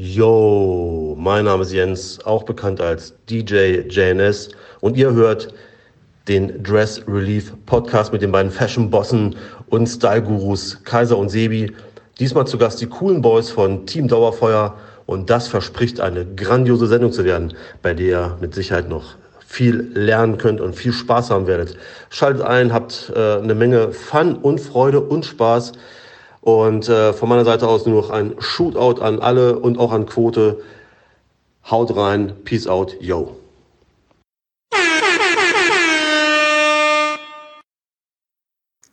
Yo, mein Name ist Jens, auch bekannt als DJ JNS und ihr hört den Dress Relief Podcast mit den beiden Fashion Bossen und Style Gurus Kaiser und Sebi. Diesmal zu Gast die coolen Boys von Team Dauerfeuer und das verspricht eine grandiose Sendung zu werden, bei der ihr mit Sicherheit noch viel lernen könnt und viel Spaß haben werdet. Schaltet ein, habt äh, eine Menge Fun und Freude und Spaß. Und äh, von meiner Seite aus nur noch ein Shootout an alle und auch an Quote. Haut rein, Peace out, yo.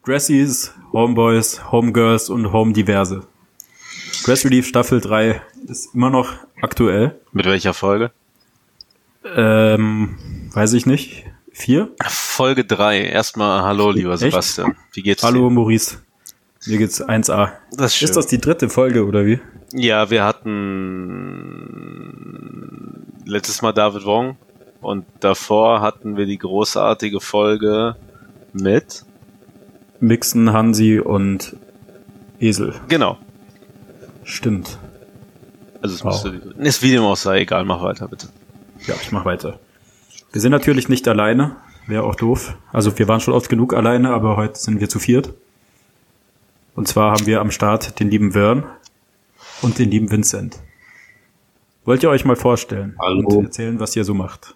Dressies, Homeboys, Homegirls und Home Diverse. Dress Relief Staffel 3 ist immer noch aktuell. Mit welcher Folge? Ähm, weiß ich nicht. Vier? Folge 3. Erstmal hallo, lieber Echt? Sebastian. Wie geht's Hallo dir? Maurice. Mir geht's 1A. Das ist schön. Ist das die dritte Folge oder wie? Ja, wir hatten letztes Mal David Wong und davor hatten wir die großartige Folge mit Mixen, Hansi und Esel. genau. Stimmt. Also es Wow. müsste ist wie dem auch sei, egal, mach weiter bitte. Ja, ich mach weiter. Wir sind natürlich nicht alleine. Wäre auch doof. Also wir waren schon oft genug alleine, aber heute sind wir zu viert. Und zwar haben wir am Start den lieben Wern und den lieben Vincent. Wollt ihr euch mal vorstellen Hallo. und erzählen, was ihr so macht?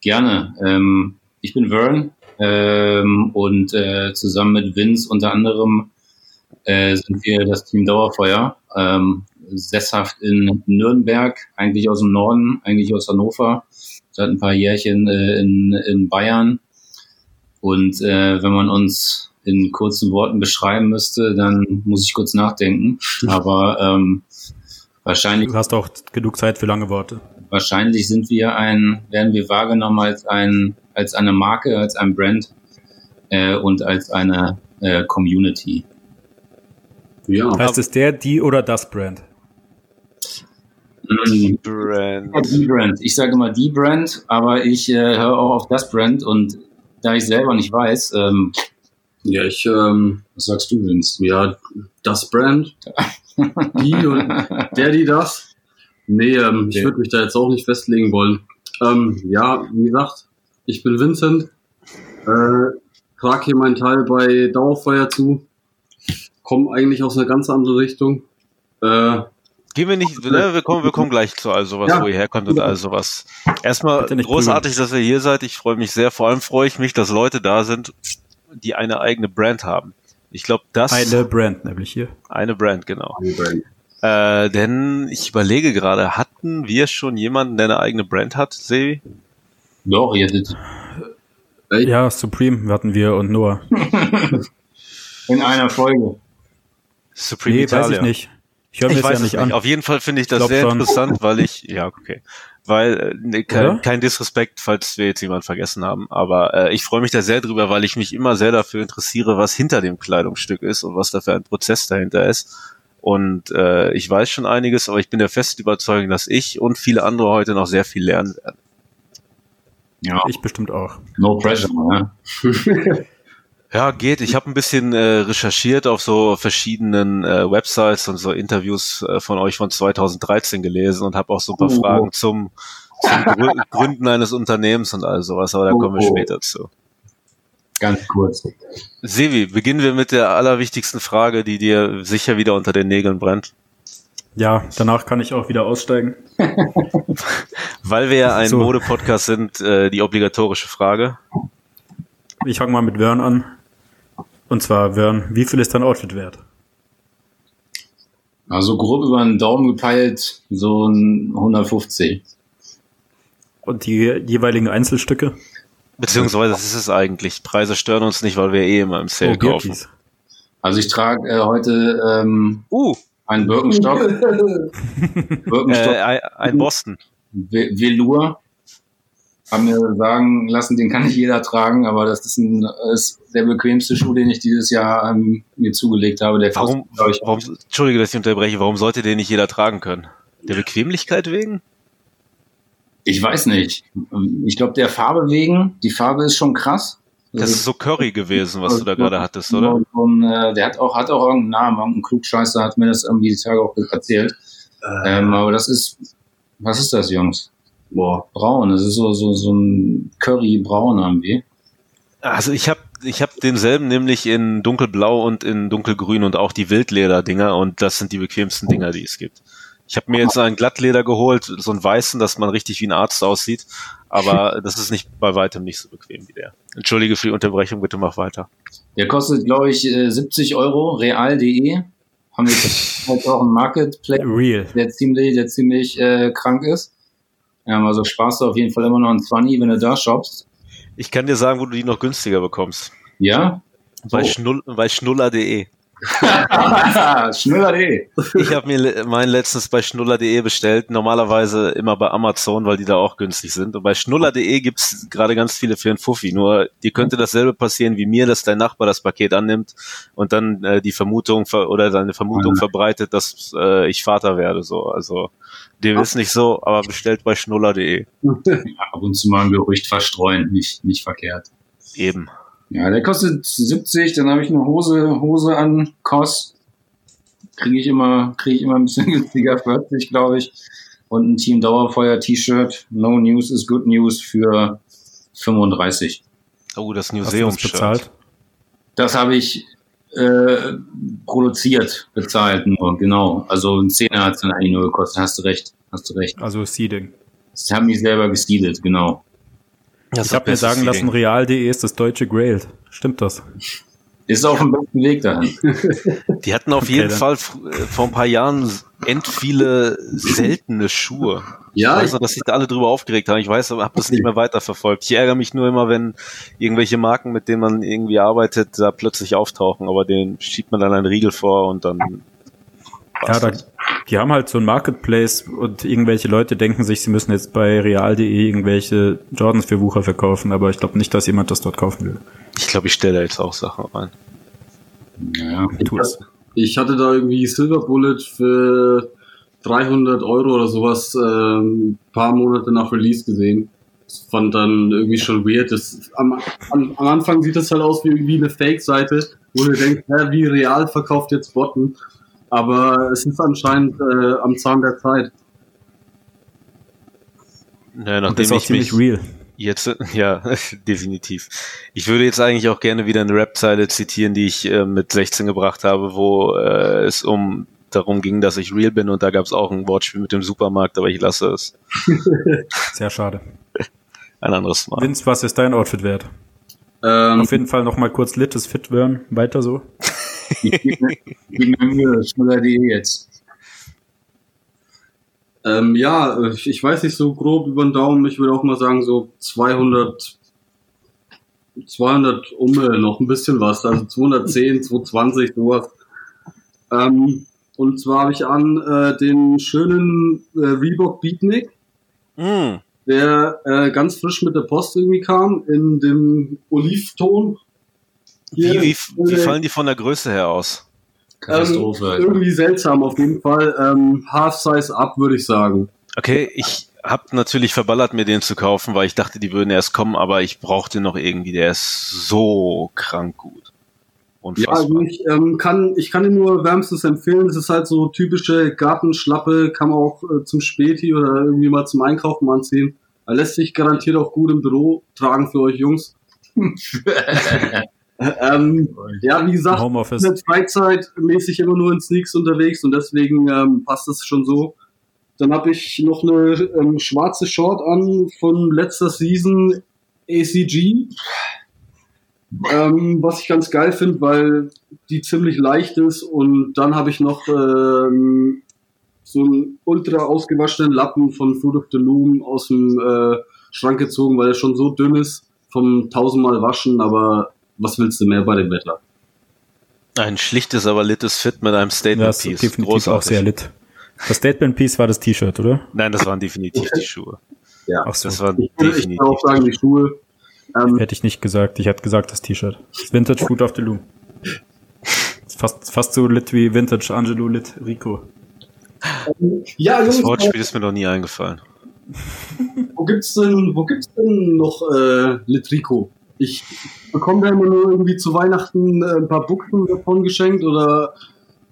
Gerne. Ähm, ich bin Vern ähm, und äh, zusammen mit Vince unter anderem äh, sind wir das Team Dauerfeuer, ähm, sesshaft in Nürnberg, eigentlich aus dem Norden, eigentlich aus Hannover, seit ein paar Jährchen äh, in, in Bayern. Und äh, wenn man uns in kurzen Worten beschreiben müsste, dann muss ich kurz nachdenken. Aber ähm, wahrscheinlich Du hast auch genug Zeit für lange Worte. wahrscheinlich sind wir ein, werden wir wahrgenommen als ein, als eine Marke, als ein Brand äh, und als eine äh, Community. Ja. Heißt es der, die oder das Brand? Mm, Brand. Die Brand. Ich sage immer die Brand, aber ich äh, höre auch auf das Brand und da ich selber nicht weiß, ähm, Ja, ich, ähm, was sagst du, Vince? ja, das Brand, die und der, die das. Nee, ähm, ich Okay. würde mich da jetzt auch nicht festlegen wollen. Ähm, ja, wie gesagt, ich bin Vincent, äh, trage hier meinen Teil bei Dauerfeuer zu, komme eigentlich aus einer ganz anderen Richtung. Äh, Gehen wir nicht, ne, wir kommen, wir kommen gleich zu all sowas, Ja. wo ihr herkommt und all sowas. Erstmal großartig, dass ihr hier seid. Ich freue mich sehr. Vor allem freue ich mich, dass Leute da sind, die eine eigene Brand haben. Ich glaube, das Eine Brand, nämlich hier. eine Brand, genau. die Brand. Äh, denn ich überlege gerade, hatten wir schon jemanden, der eine eigene Brand hat, Sebi? Doch, ihr Echt? Ja, Supreme hatten wir und Noah. in einer Folge. Supreme Nee, Italia. weiß ich nicht. Ich höre mir Ich das weiß ja nicht an. Auf jeden Fall finde ich das Glaub sehr schon. interessant, weil ich, ja, okay. Weil, äh, nee, kein, kein Disrespekt, falls wir jetzt jemanden vergessen haben, aber äh, ich freue mich da sehr drüber, weil ich mich immer sehr dafür interessiere, was hinter dem Kleidungsstück ist und was da für ein Prozess dahinter ist. Und äh, ich weiß schon einiges, aber ich bin der festen Überzeugung, dass ich und viele andere heute noch sehr viel lernen werden. Ja, Ich bestimmt auch. no pressure. Ne? Ja, geht. Ich habe ein bisschen äh, recherchiert auf so verschiedenen äh, Websites und so Interviews äh, von euch von 2013 gelesen und habe auch so ein paar Oh. Fragen zum, zum Grü- Gründen eines Unternehmens und all sowas, aber da kommen wir oh. später zu. Ganz kurz. Sevi, beginnen wir mit der allerwichtigsten Frage, die dir sicher wieder unter den Nägeln brennt. Ja, danach kann ich auch wieder aussteigen. Weil wir ja ein So. Mode-Podcast sind, äh, die obligatorische Frage. Ich fange mal mit Wern an. Und zwar, Wern, wie viel ist dein Outfit wert? Also grob über den Daumen gepeilt, so ein 150. Und die jeweiligen Einzelstücke? Beziehungsweise das ist es eigentlich. Preise stören uns nicht, weil wir eh immer im Sale kaufen. Birkis. Also ich trage äh, heute ähm, Uh, einen Birkenstock. Birkenstock äh, ein, Boston. Ve- Velour. Haben mir sagen lassen, den kann nicht jeder tragen, aber das ist, ein, ist der bequemste Schuh, den ich dieses Jahr ähm, mir zugelegt habe. Der Warum, kostet, warum, Entschuldige, dass ich unterbreche, warum sollte den nicht jeder tragen können? Der Bequemlichkeit wegen? ich weiß nicht. Ich glaube, der Farbe wegen, die Farbe ist schon krass. Das ist so Curry gewesen, was du da gerade hattest, oder? Und, und, äh, der hat auch, hat auch irgendeinen Namen, irgendein Klugscheißer hat mir das irgendwie die Tage auch erzählt. Ähm, aber das ist, was ist das, Jungs? Boah, braun. Das ist so, so, so ein Curry-braun irgendwie. Also ich habe ich hab denselben nämlich in dunkelblau und in dunkelgrün und auch die Wildleder-Dinger und das sind die bequemsten Dinger, die es gibt. Ich habe mir jetzt ein Glattleder geholt, so einen weißen, dass man richtig wie ein Arzt aussieht, aber das ist nicht bei weitem nicht so bequem wie der. Entschuldige für die Unterbrechung, bitte mach weiter. Der kostet, glaube ich, äh, 70 Euro, real.de. Haben wir jetzt auch einen Marketplace, Real. der ziemlich, der ziemlich äh, krank ist. Ähm, also sparst du auf jeden Fall immer noch einen 20, wenn du da shoppst. Ich kann dir sagen, wo du die noch günstiger bekommst. Ja? Bei, Oh. Schnull, bei schnuller.de. Schnuller.de. Ich habe mir meinen letztens bei schnuller.de bestellt. Normalerweise immer bei Amazon, weil die da auch günstig sind. Und bei schnuller.de gibt's gerade ganz viele für einen Fuffi. Nur dir könnte dasselbe passieren wie mir, dass dein Nachbar das Paket annimmt und dann äh, die Vermutung ver oder seine Vermutung Mhm. verbreitet, dass äh, ich Vater werde. So, also dem ist nicht so, aber bestellt bei schnuller.de. Ab und zu mal ein Gerücht verstreuen, nicht, nicht verkehrt. Eben. Ja, der kostet 70, dann habe ich eine Hose, Hose an, Kost. Kriege ich immer, kriege ich immer ein bisschen günstiger, 40, glaube ich. Und ein Team Dauerfeuer T-Shirt, No News is Good News für 35. Oh, das Hast du das Museumshirt. bezahlt? Das habe ich äh, produziert, bezahlt nur, genau. Also ein Zehner hat es dann eigentlich nur gekostet, hast du recht, hast du recht. Also Seeding. Das haben die selber gestealet, genau. Das Ich habe mir sagen lassen, real.de ist das deutsche Grailed. Stimmt das? Ist auf dem besten Weg dahin. Die hatten auf Okay, jeden dann. Fall äh, vor ein paar Jahren end viele seltene Schuhe. Ja, ich weiß noch, dass sich da alle drüber aufgeregt haben. Ich weiß, aber habe das nicht mehr weiterverfolgt. Ich ärgere mich nur immer, wenn irgendwelche Marken, mit denen man irgendwie arbeitet, da plötzlich auftauchen. Aber den schiebt man dann einen Riegel vor und dann. Ja, da, die haben halt so ein Marketplace und irgendwelche Leute denken sich, sie müssen jetzt bei real.de irgendwelche Jordans für Wucher verkaufen, aber ich glaube nicht, dass jemand das dort kaufen will. ich glaube, ich stelle da jetzt auch Sachen rein. Ja, Tu es. ich hatte da irgendwie Silver Bullet für 300 Euro oder sowas ähm, paar Monate nach Release gesehen. Das fand dann irgendwie schon weird. Das, am, am, am Anfang sieht das halt aus wie irgendwie eine Fake-Seite, wo du denkst, hä, wie real verkauft jetzt Botten. Aber es ist anscheinend äh, am Zahn der Zeit. Ja, Und das nachdem ist auch ich ziemlich mich real. jetzt, ja, definitiv. Ich würde jetzt eigentlich auch gerne wieder eine Rap-Zeile zitieren, die ich äh, mit 16 gebracht habe, wo äh, es um darum ging, dass ich real bin und da gab es auch ein Wortspiel mit dem Supermarkt, aber ich lasse es Sehr schade. ein anderes Mal. Vince, was ist dein Outfit wert? Ähm, Auf jeden Fall noch mal kurz littes Fit werden. Weiter so. Ich geb mir Mühe, Schnuller.de jetzt. Ähm, ja, ich weiß nicht so grob über den Daumen. Ich würde auch mal sagen so 200, 200 Umme, noch ein bisschen was. Also 210, 220, sowas. Ähm, und zwar habe ich an äh, den schönen äh, Reebok Beatnik, Mm, der äh, ganz frisch mit der Post irgendwie kam, in dem Olivton. Wie, wie, wie fallen die von der Größe her aus? Katastrophe. Ähm, irgendwie seltsam auf jeden Fall. Ähm, Half Size up, würde ich sagen. Okay, ich habe natürlich verballert, mir den zu kaufen, weil ich dachte, die würden erst kommen, aber ich brauchte noch irgendwie, der ist so krank gut. Ja, Unfassbar. also ich ähm, kann, ich kann ihn nur wärmstens empfehlen. Es ist halt so typische Gartenschlappe, kann man auch äh, zum Späti oder irgendwie mal zum Einkaufen anziehen. Er lässt sich garantiert auch gut im Büro tragen für euch Jungs. ähm, ja, wie gesagt, Homeoffice. mit Freizeit mäßig immer nur in Sneaks unterwegs und deswegen ähm, passt es schon so. Dann habe ich noch eine ähm, schwarze Short an von letzter Season ACG. Ähm, was ich ganz geil finde, weil die ziemlich leicht ist und dann habe ich noch ähm, so einen ultra ausgewaschenen Lappen von Fruit of the Loom aus dem äh, Schrank gezogen, weil er schon so dünn ist vom tausendmal waschen, aber was willst du mehr bei dem Wetter? Ein schlichtes, aber littes Fit mit einem Ja, Statement ist Piece. definitiv auch sehr lit. Das Statement Piece war das T-Shirt, oder? Nein, das waren definitiv die Schuhe. Ja, Ach so. Das waren ich definitiv. würde auch sagen, die Schuhe. Ähm, Hätte ich nicht gesagt. Ich hätte gesagt, das T-Shirt. Das Vintage Food of the Loom. Fast, fast so lit wie Vintage Angelo Lit Rico. ja, Das Jungs, Wortspiel ist mir noch nie eingefallen. wo gibt's denn, wo gibt's denn noch äh, Litrico? Ich bekomme da immer nur irgendwie zu Weihnachten äh, ein paar Buchsen davon geschenkt oder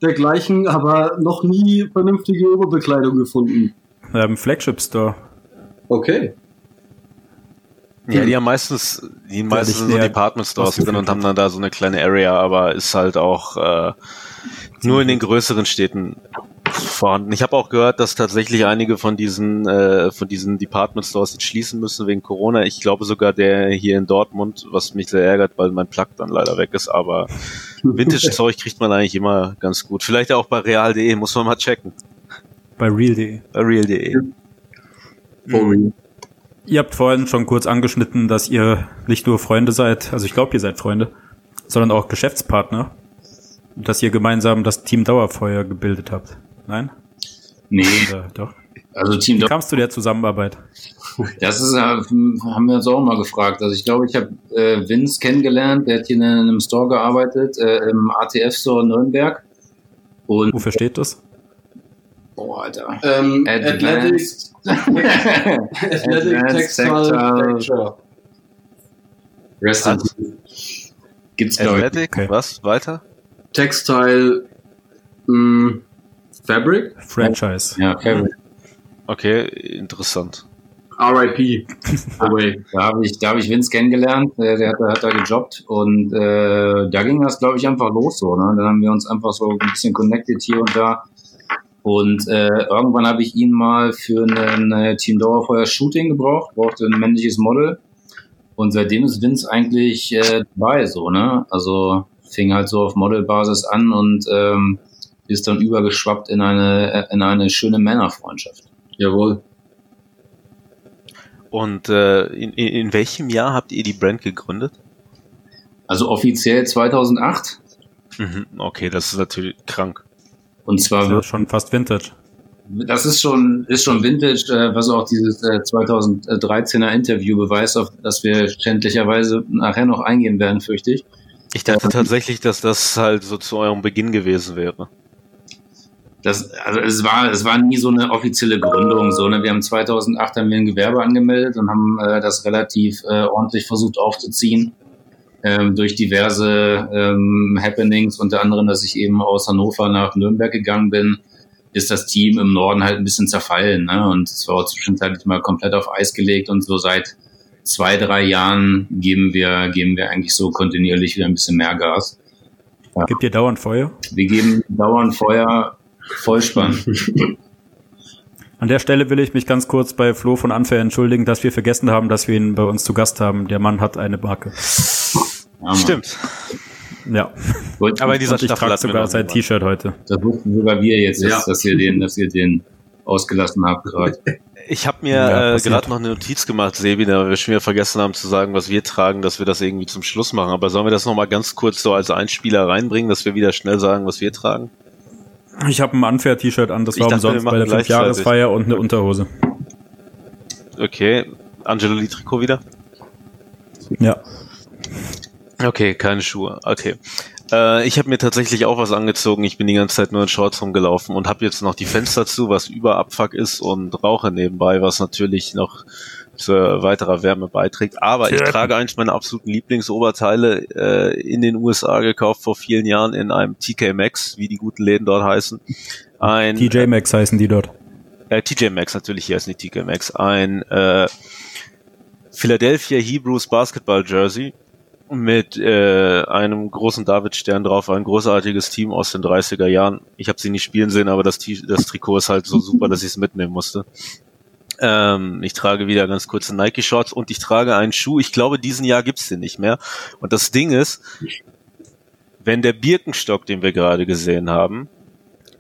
dergleichen, aber noch nie vernünftige Oberbekleidung gefunden. Wir haben Flagship Store. Okay. Ja, die haben meistens, die meistens nicht so Department Stores drin und haben dann da so eine kleine Area, aber ist halt auch äh, nur in den größeren Städten vorhanden. Ich habe auch gehört, dass tatsächlich einige von diesen äh, von diesen Department Stores jetzt schließen müssen wegen Corona. Ich glaube sogar der hier in Dortmund, was mich sehr ärgert, weil mein Plug dann leider weg ist. Aber Vintage-Zeug kriegt man eigentlich immer ganz gut. Vielleicht auch bei real.de, muss man mal checken. Bei Real.de. Bei real.de. Real. Ihr habt vorhin schon kurz angeschnitten, dass ihr nicht nur Freunde seid, also ich glaube, ihr seid Freunde, sondern auch Geschäftspartner. Und dass ihr gemeinsam das Team Dauerfeuer gebildet habt. Nein? Nee, Oder doch? also Team Wie kamst du der Zusammenarbeit? Das ist, äh, haben wir uns auch mal gefragt. Also ich glaube, ich habe äh, Vince kennengelernt, der hat hier in einem Store gearbeitet, äh, im ATF-Store Nürnberg. Und, Wofür steht das? boah, Alter. Ähm, Athletic, Advanced, Athletic Advanced Textile. Rest in Peace. Gibt's, glaube ich. Athletic, Okay. was? Weiter? Textile mh, Fabric, Franchise. Ja, Fabric. Okay, interessant. RIP. Da habe ich, da hab ich Vince kennengelernt, der hat, da- hat da gejobbt und äh, da ging das, glaube ich, einfach los so. Ne? Dann haben wir uns einfach so ein bisschen connected hier und da. Und äh, irgendwann habe ich ihn mal für ein äh, Team Dauerfeuer Shooting gebraucht, brauchte ein männliches Model. Und seitdem ist Vince eigentlich äh, dabei, so, ne? Also fing halt so auf Modelbasis an und ähm, ist dann übergeschwappt in eine, in eine schöne Männerfreundschaft. Jawohl. Und äh, in, in, in welchem Jahr habt ihr die Brand gegründet? Also offiziell 2008 Mhm, okay, das ist natürlich krank. und zwar Das ist ja schon fast Vintage. Das ist schon, ist schon Vintage, äh, was auch dieses äh, 2013er Interview beweist, auf das wir schändlicherweise nachher noch eingehen werden, fürchte ich. Ich dachte tatsächlich, dass das halt so zu eurem Beginn gewesen wäre. Das, also es war, es war nie so eine offizielle Gründung. So, ne? Wir haben 2008 haben wir ein Gewerbe angemeldet und haben äh, das relativ äh, ordentlich versucht aufzuziehen ähm, durch diverse ähm, Happenings, unter anderem, dass ich eben aus Hannover nach Nürnberg gegangen bin, ist das Team im Norden halt ein bisschen zerfallen. Ne? Und es war auch zwischenzeitlich mal komplett auf Eis gelegt und so seit zwei, drei Jahren geben wir, geben wir eigentlich so kontinuierlich wieder ein bisschen mehr Gas. Gibt ihr dauernd Feuer? Wir geben dauernd Feuer, Vollspann. An der Stelle will ich mich ganz kurz bei Flo von Unfair entschuldigen, dass wir vergessen haben, dass wir ihn bei uns zu Gast haben. Der Mann hat eine Marke. Ja. Stimmt. Ja, Aber in dieser und ich Staffel trage sogar sein. T-Shirt heute. Das wussten sogar wir jetzt, dass, Ja. dass ihr den, dass ihr den ausgelassen habt gerade. Ich habe mir Ja, äh, gerade noch eine Notiz gemacht, Sebi, da wir schon wieder vergessen haben zu sagen, was wir tragen, dass wir das irgendwie zum Schluss machen. Aber sollen wir das nochmal ganz kurz so als Einspieler reinbringen, dass wir wieder schnell sagen, was wir tragen? Ich habe ein Unfair-T-Shirt an, das Ich war dachte, umsonst bei der gleichzeitig. Fünfjahresfeier und eine Unterhose. Okay, Angelo Litrico wieder? Ja. Okay, keine Schuhe. Okay. Äh, ich habe mir tatsächlich auch was angezogen. Ich bin die ganze Zeit nur in Shorts rumgelaufen und habe jetzt noch die Fenster zu, was über Abfuck ist und rauche nebenbei, was natürlich noch weiterer Wärme beiträgt. Aber ich trage eins meiner absoluten Lieblingsoberteile äh, in den USA gekauft vor vielen Jahren in einem TK Maxx, wie die guten Läden dort heißen. Ein TJ Maxx heißen die dort. äh, TJ Maxx natürlich, hier ist nicht TK Maxx, ein äh, Philadelphia Hebrews Basketball Jersey mit äh, einem großen David-Stern drauf, ein großartiges Team aus den 30er Jahren. Ich habe sie nicht spielen sehen, aber das, das Trikot ist halt so super, dass ich es mitnehmen musste. Ähm, ich trage wieder ganz kurze Nike-Shorts und ich trage einen Schuh. Ich glaube, diesen Jahr gibt's den nicht mehr. Und das Ding ist, wenn der Birkenstock, den wir gerade gesehen haben,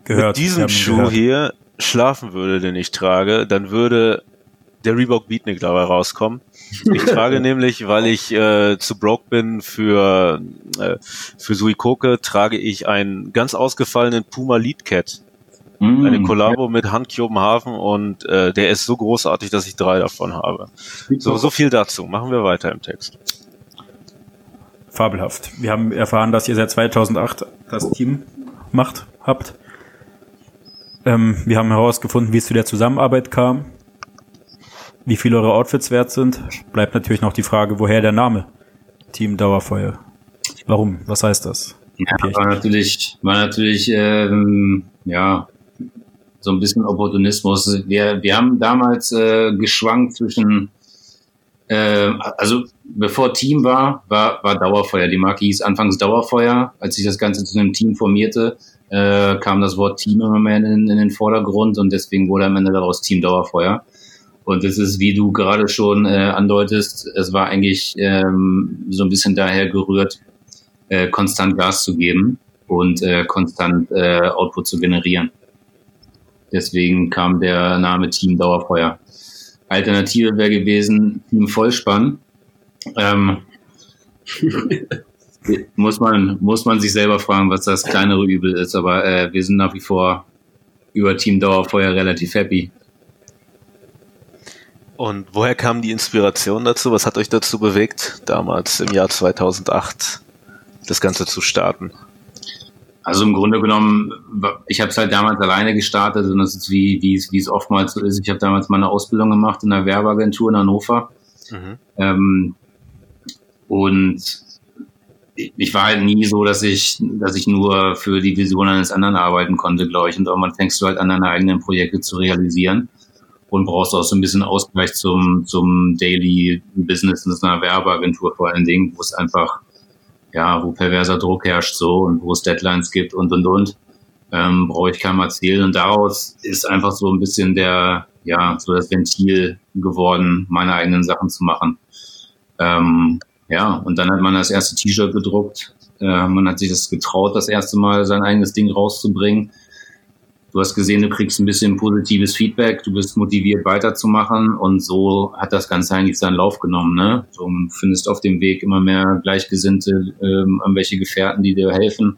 Gehört. mit diesem Schuh gehört. hier schlafen würde, den ich trage, dann würde der Reebok Beatnik dabei rauskommen. Ich trage nämlich, weil ich äh, zu broke bin für äh, für Suikoke, trage ich einen ganz ausgefallenen Puma Lead Cat. Mm, Eine Kollabo mit Handkjobenhafen und äh, der ist so großartig, dass ich drei davon habe. So, so viel dazu. Machen wir weiter im Text. Fabelhaft. Wir haben erfahren, dass ihr seit 2008 das Team macht, habt. Ähm, wir haben herausgefunden, wie es zu der Zusammenarbeit kam, wie viel eure Outfits wert sind. Bleibt natürlich noch die Frage, woher der Name Team Dauerfeuer. Warum? Was heißt das? Ja, war natürlich, war natürlich, ähm, ja, so ein bisschen Opportunismus. Wir, wir haben damals äh, geschwankt zwischen, äh, also bevor Team war, war, war Dauerfeuer. Die Marke hieß anfangs Dauerfeuer. Als sich das Ganze zu einem Team formierte, äh, kam das Wort Team immer mehr in, in den Vordergrund und deswegen wurde am Ende daraus Team Dauerfeuer. Und das ist, wie du gerade schon äh, andeutest, es war eigentlich ähm, so ein bisschen daher gerührt, äh, konstant Gas zu geben und äh, konstant äh, Output zu generieren. Deswegen kam der Name Team Dauerfeuer. Alternative wäre gewesen Team Vollspann. Ähm, muss man muss man sich selber fragen, was das kleinere Übel ist. Aber äh, wir sind nach wie vor über Team Dauerfeuer relativ happy. Und woher kam die Inspiration dazu? Was hat euch dazu bewegt, damals im Jahr 2008 das Ganze zu starten? Also im Grunde genommen, ich habe es halt damals alleine gestartet und das ist wie, wie, es, wie es oftmals so ist. Ich habe damals meine Ausbildung gemacht in einer Werbeagentur in Hannover. Mhm. Ähm, und ich war halt nie so, dass ich, dass ich nur für die Vision eines anderen arbeiten konnte, glaube ich. Und irgendwann fängst du halt an, deine eigenen Projekte zu realisieren und brauchst auch so ein bisschen Ausgleich zum, zum Daily Business in einer Werbeagentur vor allen Dingen, wo es einfach, ja, wo perverser Druck herrscht so und wo es Deadlines gibt und und und. Ähm, brauche ich keinem erzählen. Und daraus ist einfach so ein bisschen der, ja, so das Ventil geworden, meine eigenen Sachen zu machen. Ähm, ja, und dann hat man das erste T-Shirt gedruckt. Äh, man hat sich das getraut, das erste Mal sein eigenes Ding rauszubringen. Du hast gesehen, du kriegst ein bisschen positives Feedback, du bist motiviert weiterzumachen und so hat das Ganze eigentlich seinen Lauf genommen. Ne? Du findest auf dem Weg immer mehr Gleichgesinnte, ähm, welche Gefährten, die dir helfen.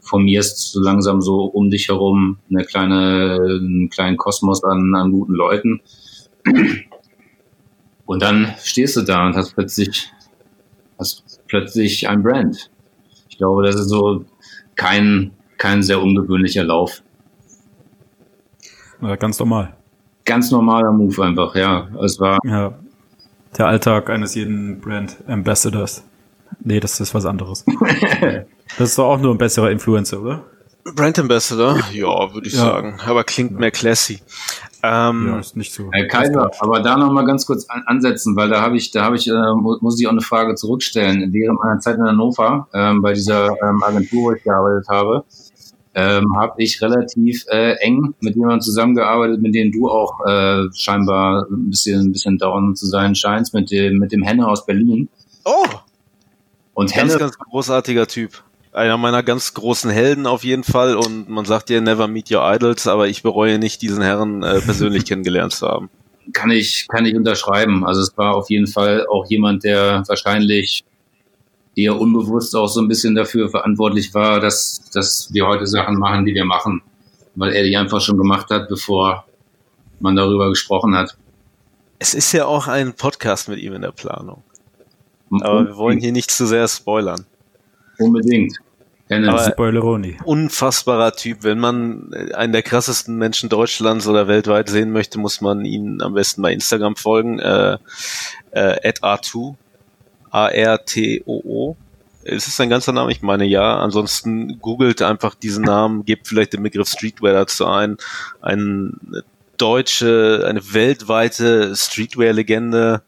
Formierst so langsam so um dich herum eine kleine, einen kleinen Kosmos an, an guten Leuten. Und dann stehst du da und hast plötzlich, hast plötzlich ein Brand. Ich glaube, das ist so kein, kein sehr ungewöhnlicher Lauf. Ja, ganz normal. Ganz normaler Move einfach, ja. Es war. Ja. Der Alltag eines jeden Brand Ambassadors. Nee, das ist was anderes. das ist doch auch nur ein besserer Influencer, oder? Brand Ambassador? Ja, würde ich ja. sagen. Aber klingt ja. mehr classy. Ähm, ja, ist nicht so. Herr Kaiser, aber da noch mal ganz kurz an, ansetzen, weil da habe ich, da habe ich, äh, muss ich auch eine Frage zurückstellen. Während meiner Zeit in Hannover, ähm, bei dieser ähm, Agentur, wo ich gearbeitet habe, ähm, habe ich relativ äh, eng mit jemandem zusammengearbeitet, mit dem du auch äh, scheinbar ein bisschen, ein bisschen down zu sein scheinst, mit dem, mit dem Henne aus Berlin. Oh! Und Henne, ganz, ganz großartiger Typ. Einer meiner ganz großen Helden auf jeden Fall und man sagt ja never meet your idols, aber ich bereue nicht, diesen Herren äh, persönlich kennengelernt zu haben. Kann ich, kann ich unterschreiben. Also es war auf jeden Fall auch jemand, der wahrscheinlich eher unbewusst auch so ein bisschen dafür verantwortlich war, dass, dass wir heute Sachen machen, die wir machen, weil er die einfach schon gemacht hat, bevor man darüber gesprochen hat. Es ist ja auch ein Podcast mit ihm in der Planung. Aber wir wollen hier nicht zu sehr spoilern. Unbedingt. Spoileroni. Unfassbarer Typ. Wenn man einen der krassesten Menschen Deutschlands oder weltweit sehen möchte, muss man ihn am besten bei Instagram folgen. Äh, äh, @r2 A-R-T-O-O. Ist es sein ganzer Name? Ich meine ja. Ansonsten googelt einfach diesen Namen, gebt vielleicht den Begriff Streetwear dazu ein. Eine deutsche, eine weltweite Streetwear-Legende.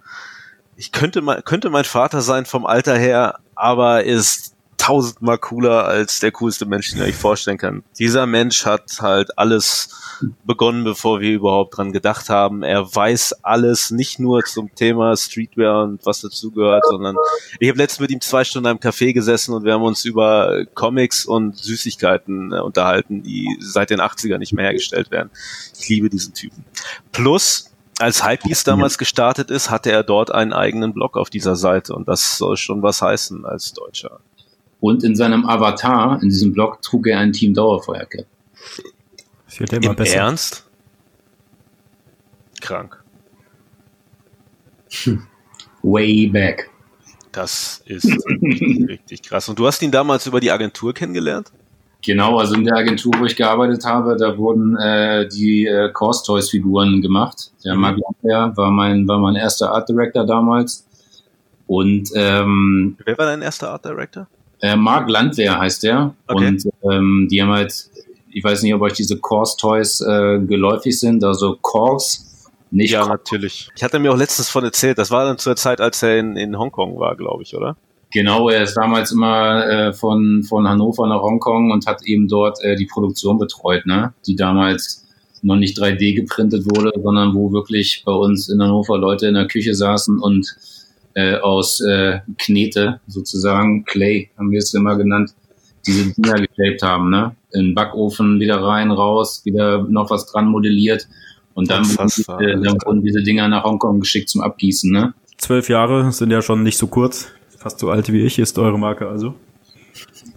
Ich könnte mal, könnte mein Vater sein vom Alter her, aber ist tausendmal cooler als der coolste Mensch, den ich vorstellen kann. Dieser Mensch hat halt alles begonnen, bevor wir überhaupt dran gedacht haben. Er weiß alles, nicht nur zum Thema Streetwear und was dazugehört, sondern ich habe letztens mit ihm zwei Stunden im Café gesessen und wir haben uns über Comics und Süßigkeiten äh, unterhalten, die seit den 80ern nicht mehr hergestellt werden. Ich liebe diesen Typen. Plus, als Hypebeast damals gestartet ist, hatte er dort einen eigenen Blog auf dieser Seite und das soll schon was heißen als Deutscher. Und in seinem Avatar, in diesem Blog, trug er ein Team Dauerfeuercap. Wird immer Im besser. Ernst? Krank. Way back. Das ist richtig krass. Und du hast ihn damals über die Agentur kennengelernt? Genau, also in der Agentur, wo ich gearbeitet habe, da wurden äh, die äh, Course Toys Figuren gemacht. Der mhm. Mark war mein, war mein erster Art Director damals. Und ähm, wer war dein erster Art Director? Äh, Mark Landwehr heißt der. Okay. Und ähm, die haben halt, ich weiß nicht, ob euch diese Course Toys äh, geläufig sind, also Course, nicht Ja, Course. natürlich. Ich hatte mir auch letztens von erzählt, das war dann zur Zeit, als er in, in Hongkong war, glaube ich, oder? Genau, er ist damals immer äh, von, von Hannover nach Hongkong und hat eben dort äh, die Produktion betreut, ne? die damals noch nicht 3D geprintet wurde, sondern wo wirklich bei uns in Hannover Leute in der Küche saßen und äh, aus äh, Knete sozusagen, Clay haben wir es immer genannt, diese Dinger geshaped haben, ne? In den Backofen wieder rein, raus, wieder noch was dran modelliert und dann, wurden dann wurden diese Dinger nach Hongkong geschickt zum Abgießen, ne? Zwölf Jahre sind ja schon nicht so kurz. Fast so alt wie ich ist eure Marke also.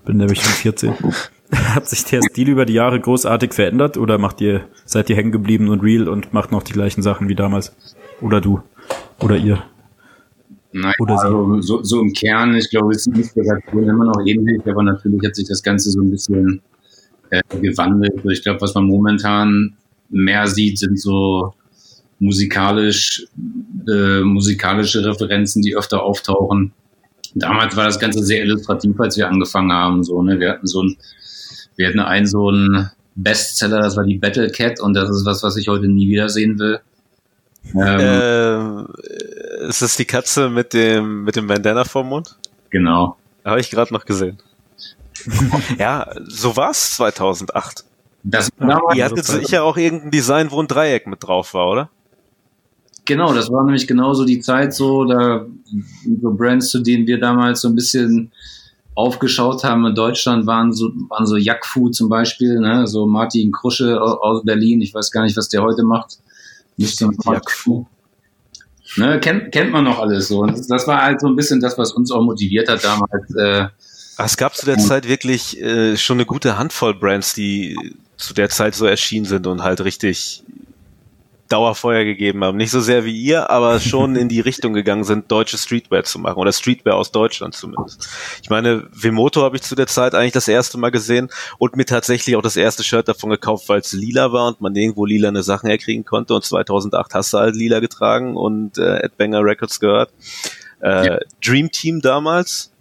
Bin nämlich schon 14. Hat sich der Stil über die Jahre großartig verändert oder macht ihr, seid ihr hängen geblieben und real und macht noch die gleichen Sachen wie damals? Oder du? Oder ihr? Nein, Oder also so, so im Kern, ich glaube, ist die Inspiration immer noch ähnlich, aber natürlich hat sich das Ganze so ein bisschen äh, gewandelt. Also Ich glaube, was man momentan mehr sieht, sind so musikalisch, äh, musikalische Referenzen, die öfter auftauchen. Damals war das Ganze sehr illustrativ, als wir angefangen haben. So, ne? Wir hatten so ein, wir hatten einen so einen Bestseller, das war die Battle Cat und das ist was, was ich heute nie wiedersehen will. Ähm, Ähm, ist das die Katze mit dem, mit dem Bandana vorm Mund? Genau. Habe ich gerade noch gesehen. ja, so war's 2008. Das war Ihr hattet sicher auch irgendein Design, wo ein Dreieck mit drauf war, oder? Genau, das war nämlich genauso die Zeit so, da so Brands, zu denen wir damals so ein bisschen aufgeschaut haben in Deutschland, waren so, waren so Jakfu zum Beispiel, ne? so Martin Krusche au- aus Berlin, ich weiß gar nicht, was der heute macht. Man mal Jakfu. Ne, kennt, kennt man noch alles so. Und das, war halt so ein bisschen das, was uns auch motiviert hat damals. Äh, Es gab zu der Zeit wirklich äh, schon eine gute Handvoll Brands, die zu der Zeit so erschienen sind und halt richtig Dauerfeuer gegeben haben. Nicht so sehr wie ihr, aber schon in die Richtung gegangen sind, deutsche Streetwear zu machen oder Streetwear aus Deutschland zumindest. Ich meine, Vemoto habe ich zu der Zeit eigentlich das erste Mal gesehen und mir tatsächlich auch das erste Shirt davon gekauft, weil es lila war und man irgendwo lilane Sachen herkriegen konnte und 2008 hast du halt lila getragen und äh, Ed Banger Records gehört. Äh, Dream Team damals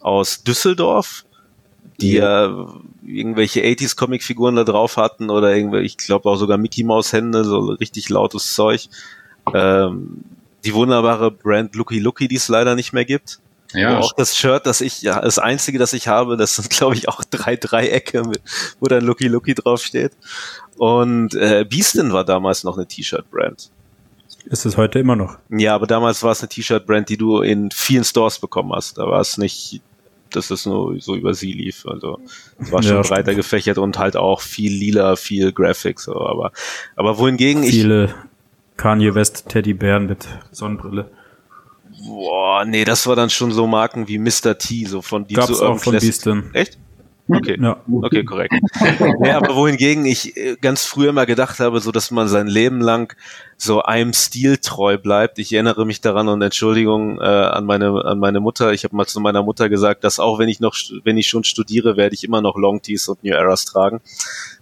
aus Düsseldorf, die ja, irgendwelche 80s Comicfiguren da drauf hatten oder irgendwelche, ich glaube auch sogar Mickey Maus Hände, so richtig lautes Zeug. Ähm, die wunderbare Brand Looky Looky, die es leider nicht mehr gibt. ja, Wo auch das Shirt, das ich, ja, das einzige, das ich habe, das sind, glaube ich, auch drei Dreiecke, mit, wo dann Looky Looky draufsteht. Und äh, Beastin war damals noch eine T-Shirt-Brand. Ist es heute immer noch? Ja, aber damals war es eine T-Shirt-Brand, die du in vielen Stores bekommen hast. Da war es nicht, dass es nur so über sie lief. Also es war schon Ja, breiter gefächert und halt auch viel lila, viel Graphics. So. Aber, aber wohingegen ich, Viele Kanye West Teddybären mit Sonnenbrille. boah, nee, das war dann schon so Marken wie Mr. T, so von die Gab's zu auch von. Beastin. Echt? Okay. Ja. Okay, korrekt. ja, aber wohingegen ich äh, ganz früher immer gedacht habe, so dass man sein Leben lang so einem Stil treu bleibt. Ich erinnere mich daran und Entschuldigung äh, an meine an meine Mutter. Ich habe mal zu meiner Mutter gesagt, dass auch wenn ich noch wenn ich schon studiere, werde ich immer noch Long Tees und New Eras tragen.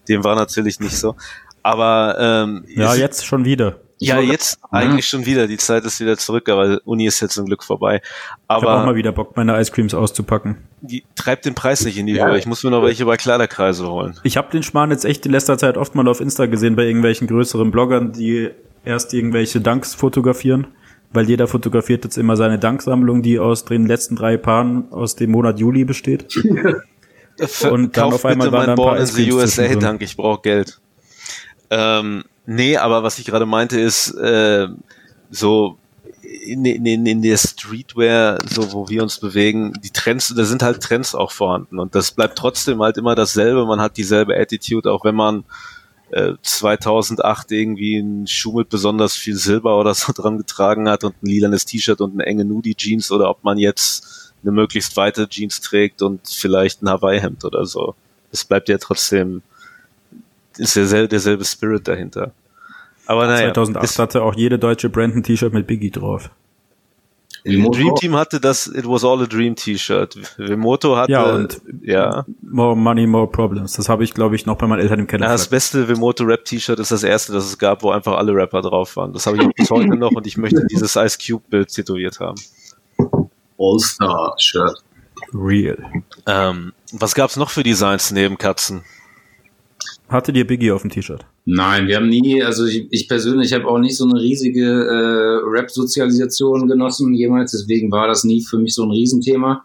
Dem war natürlich nicht so. Aber ähm, Ja, jetzt schon wieder. Ja, So, jetzt eigentlich schon wieder. Die Zeit ist wieder zurück, aber Uni ist jetzt zum Glück vorbei. Ich habe auch Aber mal wieder Bock, meine Ice Creams auszupacken. die treibt den Preis nicht in die Höhe. Ich muss mir noch welche bei Kleiderkreise holen. Ich habe den Schmarrn jetzt echt in letzter Zeit oft mal auf Insta gesehen bei irgendwelchen größeren Bloggern, die erst irgendwelche Dunks fotografieren, weil jeder fotografiert jetzt immer seine Danksammlung, die aus den letzten drei Paaren aus dem Monat Juli besteht. Und dann Kauf auf einmal bitte waren mein da ein paar Born in the USA, danke, ich brauche Geld. Ähm, nee, aber was ich gerade meinte ist, äh, so in, in, in in der Streetwear, so wo wir uns bewegen, die Trends, da sind halt Trends auch vorhanden und das bleibt trotzdem halt immer dasselbe. Man hat dieselbe Attitude, auch wenn man äh, 2008 irgendwie einen Schuh mit besonders viel Silber oder so dran getragen hat und ein lilanes T-Shirt und eine enge Nudie Jeans oder ob man jetzt eine möglichst weite Jeans trägt und vielleicht ein Hawaii-Hemd oder so. Es bleibt ja trotzdem, ist derselbe, derselbe Spirit dahinter. Aber naja, 2008 das, hatte auch jede deutsche Brand ein T-Shirt mit Biggie drauf. Remote Dream. Team hatte das It Was All a Dream T-Shirt. Vemoto hatte, Ja, und ja. More Money, More Problems. Das habe ich, glaube ich, noch bei meinen Eltern im Keller. Ja, das beste Vemoto Rap T-Shirt ist das erste, das es gab, wo einfach alle Rapper drauf waren. Das habe ich auch bis heute noch und ich möchte dieses Ice Cube Bild tätowiert haben. All-Star-Shirt. Real. Ähm, was gab's noch für Designs neben Katzen? Hattet ihr Biggie auf dem T-Shirt? Nein, wir haben nie, also ich, ich persönlich habe auch nicht so eine riesige äh, Rap-Sozialisation genossen jemals, deswegen war das nie für mich so ein Riesenthema.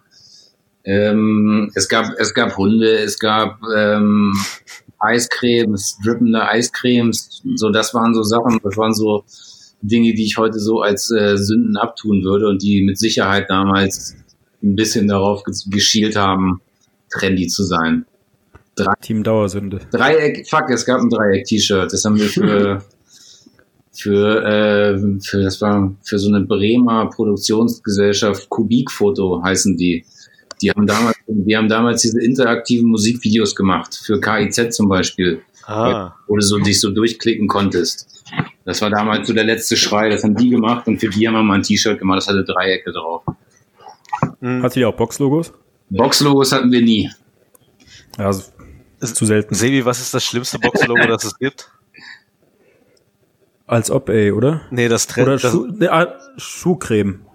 Ähm, es gab es gab Hunde, es gab ähm, Eiscremes, drippende Eiscremes, so das waren so Sachen, das waren so Dinge, die ich heute so als äh, Sünden abtun würde und die mit Sicherheit damals ein bisschen darauf geschielt haben, trendy zu sein. Drei Team Dauersünde. Dreieck, fuck, es gab ein Dreieck-T-Shirt. Das haben wir für, für, äh, für, das war für so eine Bremer Produktionsgesellschaft, Kubikfoto heißen die. Die haben damals, die haben damals diese interaktiven Musikvideos gemacht, für KIZ zum Beispiel. Ah. Wo du so, dich so durchklicken konntest. Das war damals so der letzte Schrei, das haben die gemacht und für die haben wir mal ein T-Shirt gemacht, das hatte Dreiecke drauf. Mhm. Hattet ihr auch Box-Logos? Box-Logos hatten wir nie. Ja, also ist zu selten. Sebi, was ist das schlimmste Box-Logo, das es gibt? Als ob, ey, oder? Nee, das Trend. Oder Schuh, nee, ah, Schuhcreme.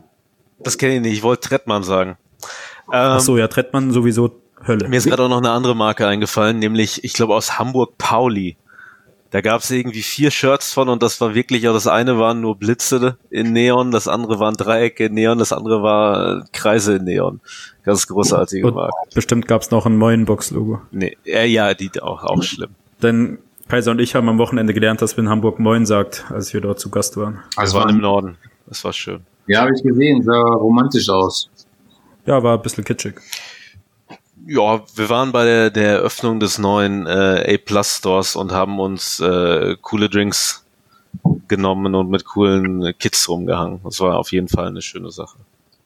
Das kenne ich nicht. Ich wollte Trettmann sagen. Ähm, Ach so, ja, Trettmann sowieso Hölle. Mir ist gerade auch noch eine andere Marke eingefallen, nämlich, ich glaube, aus Hamburg Pauli. Da gab es irgendwie vier Shirts von und das war wirklich, ja, das eine waren nur Blitze in Neon, das andere waren Dreiecke in Neon, das andere war Kreise in Neon. Ganz großartige und Marke. Bestimmt gab es noch ein neuen Box-Logo. Nee, äh, ja, die auch, auch schlimm. Denn Kaiser und ich haben am Wochenende gelernt, dass wir in Hamburg Moin sagt, als wir dort zu Gast waren. Also waren im Norden. Das war schön. Ja, habe ich gesehen, sah romantisch aus. Ja, war ein bisschen kitschig. Ja, wir waren bei der, der Eröffnung des neuen äh, A-Plus Stores und haben uns äh, coole Drinks genommen und mit coolen Kids rumgehangen. Das war auf jeden Fall eine schöne Sache.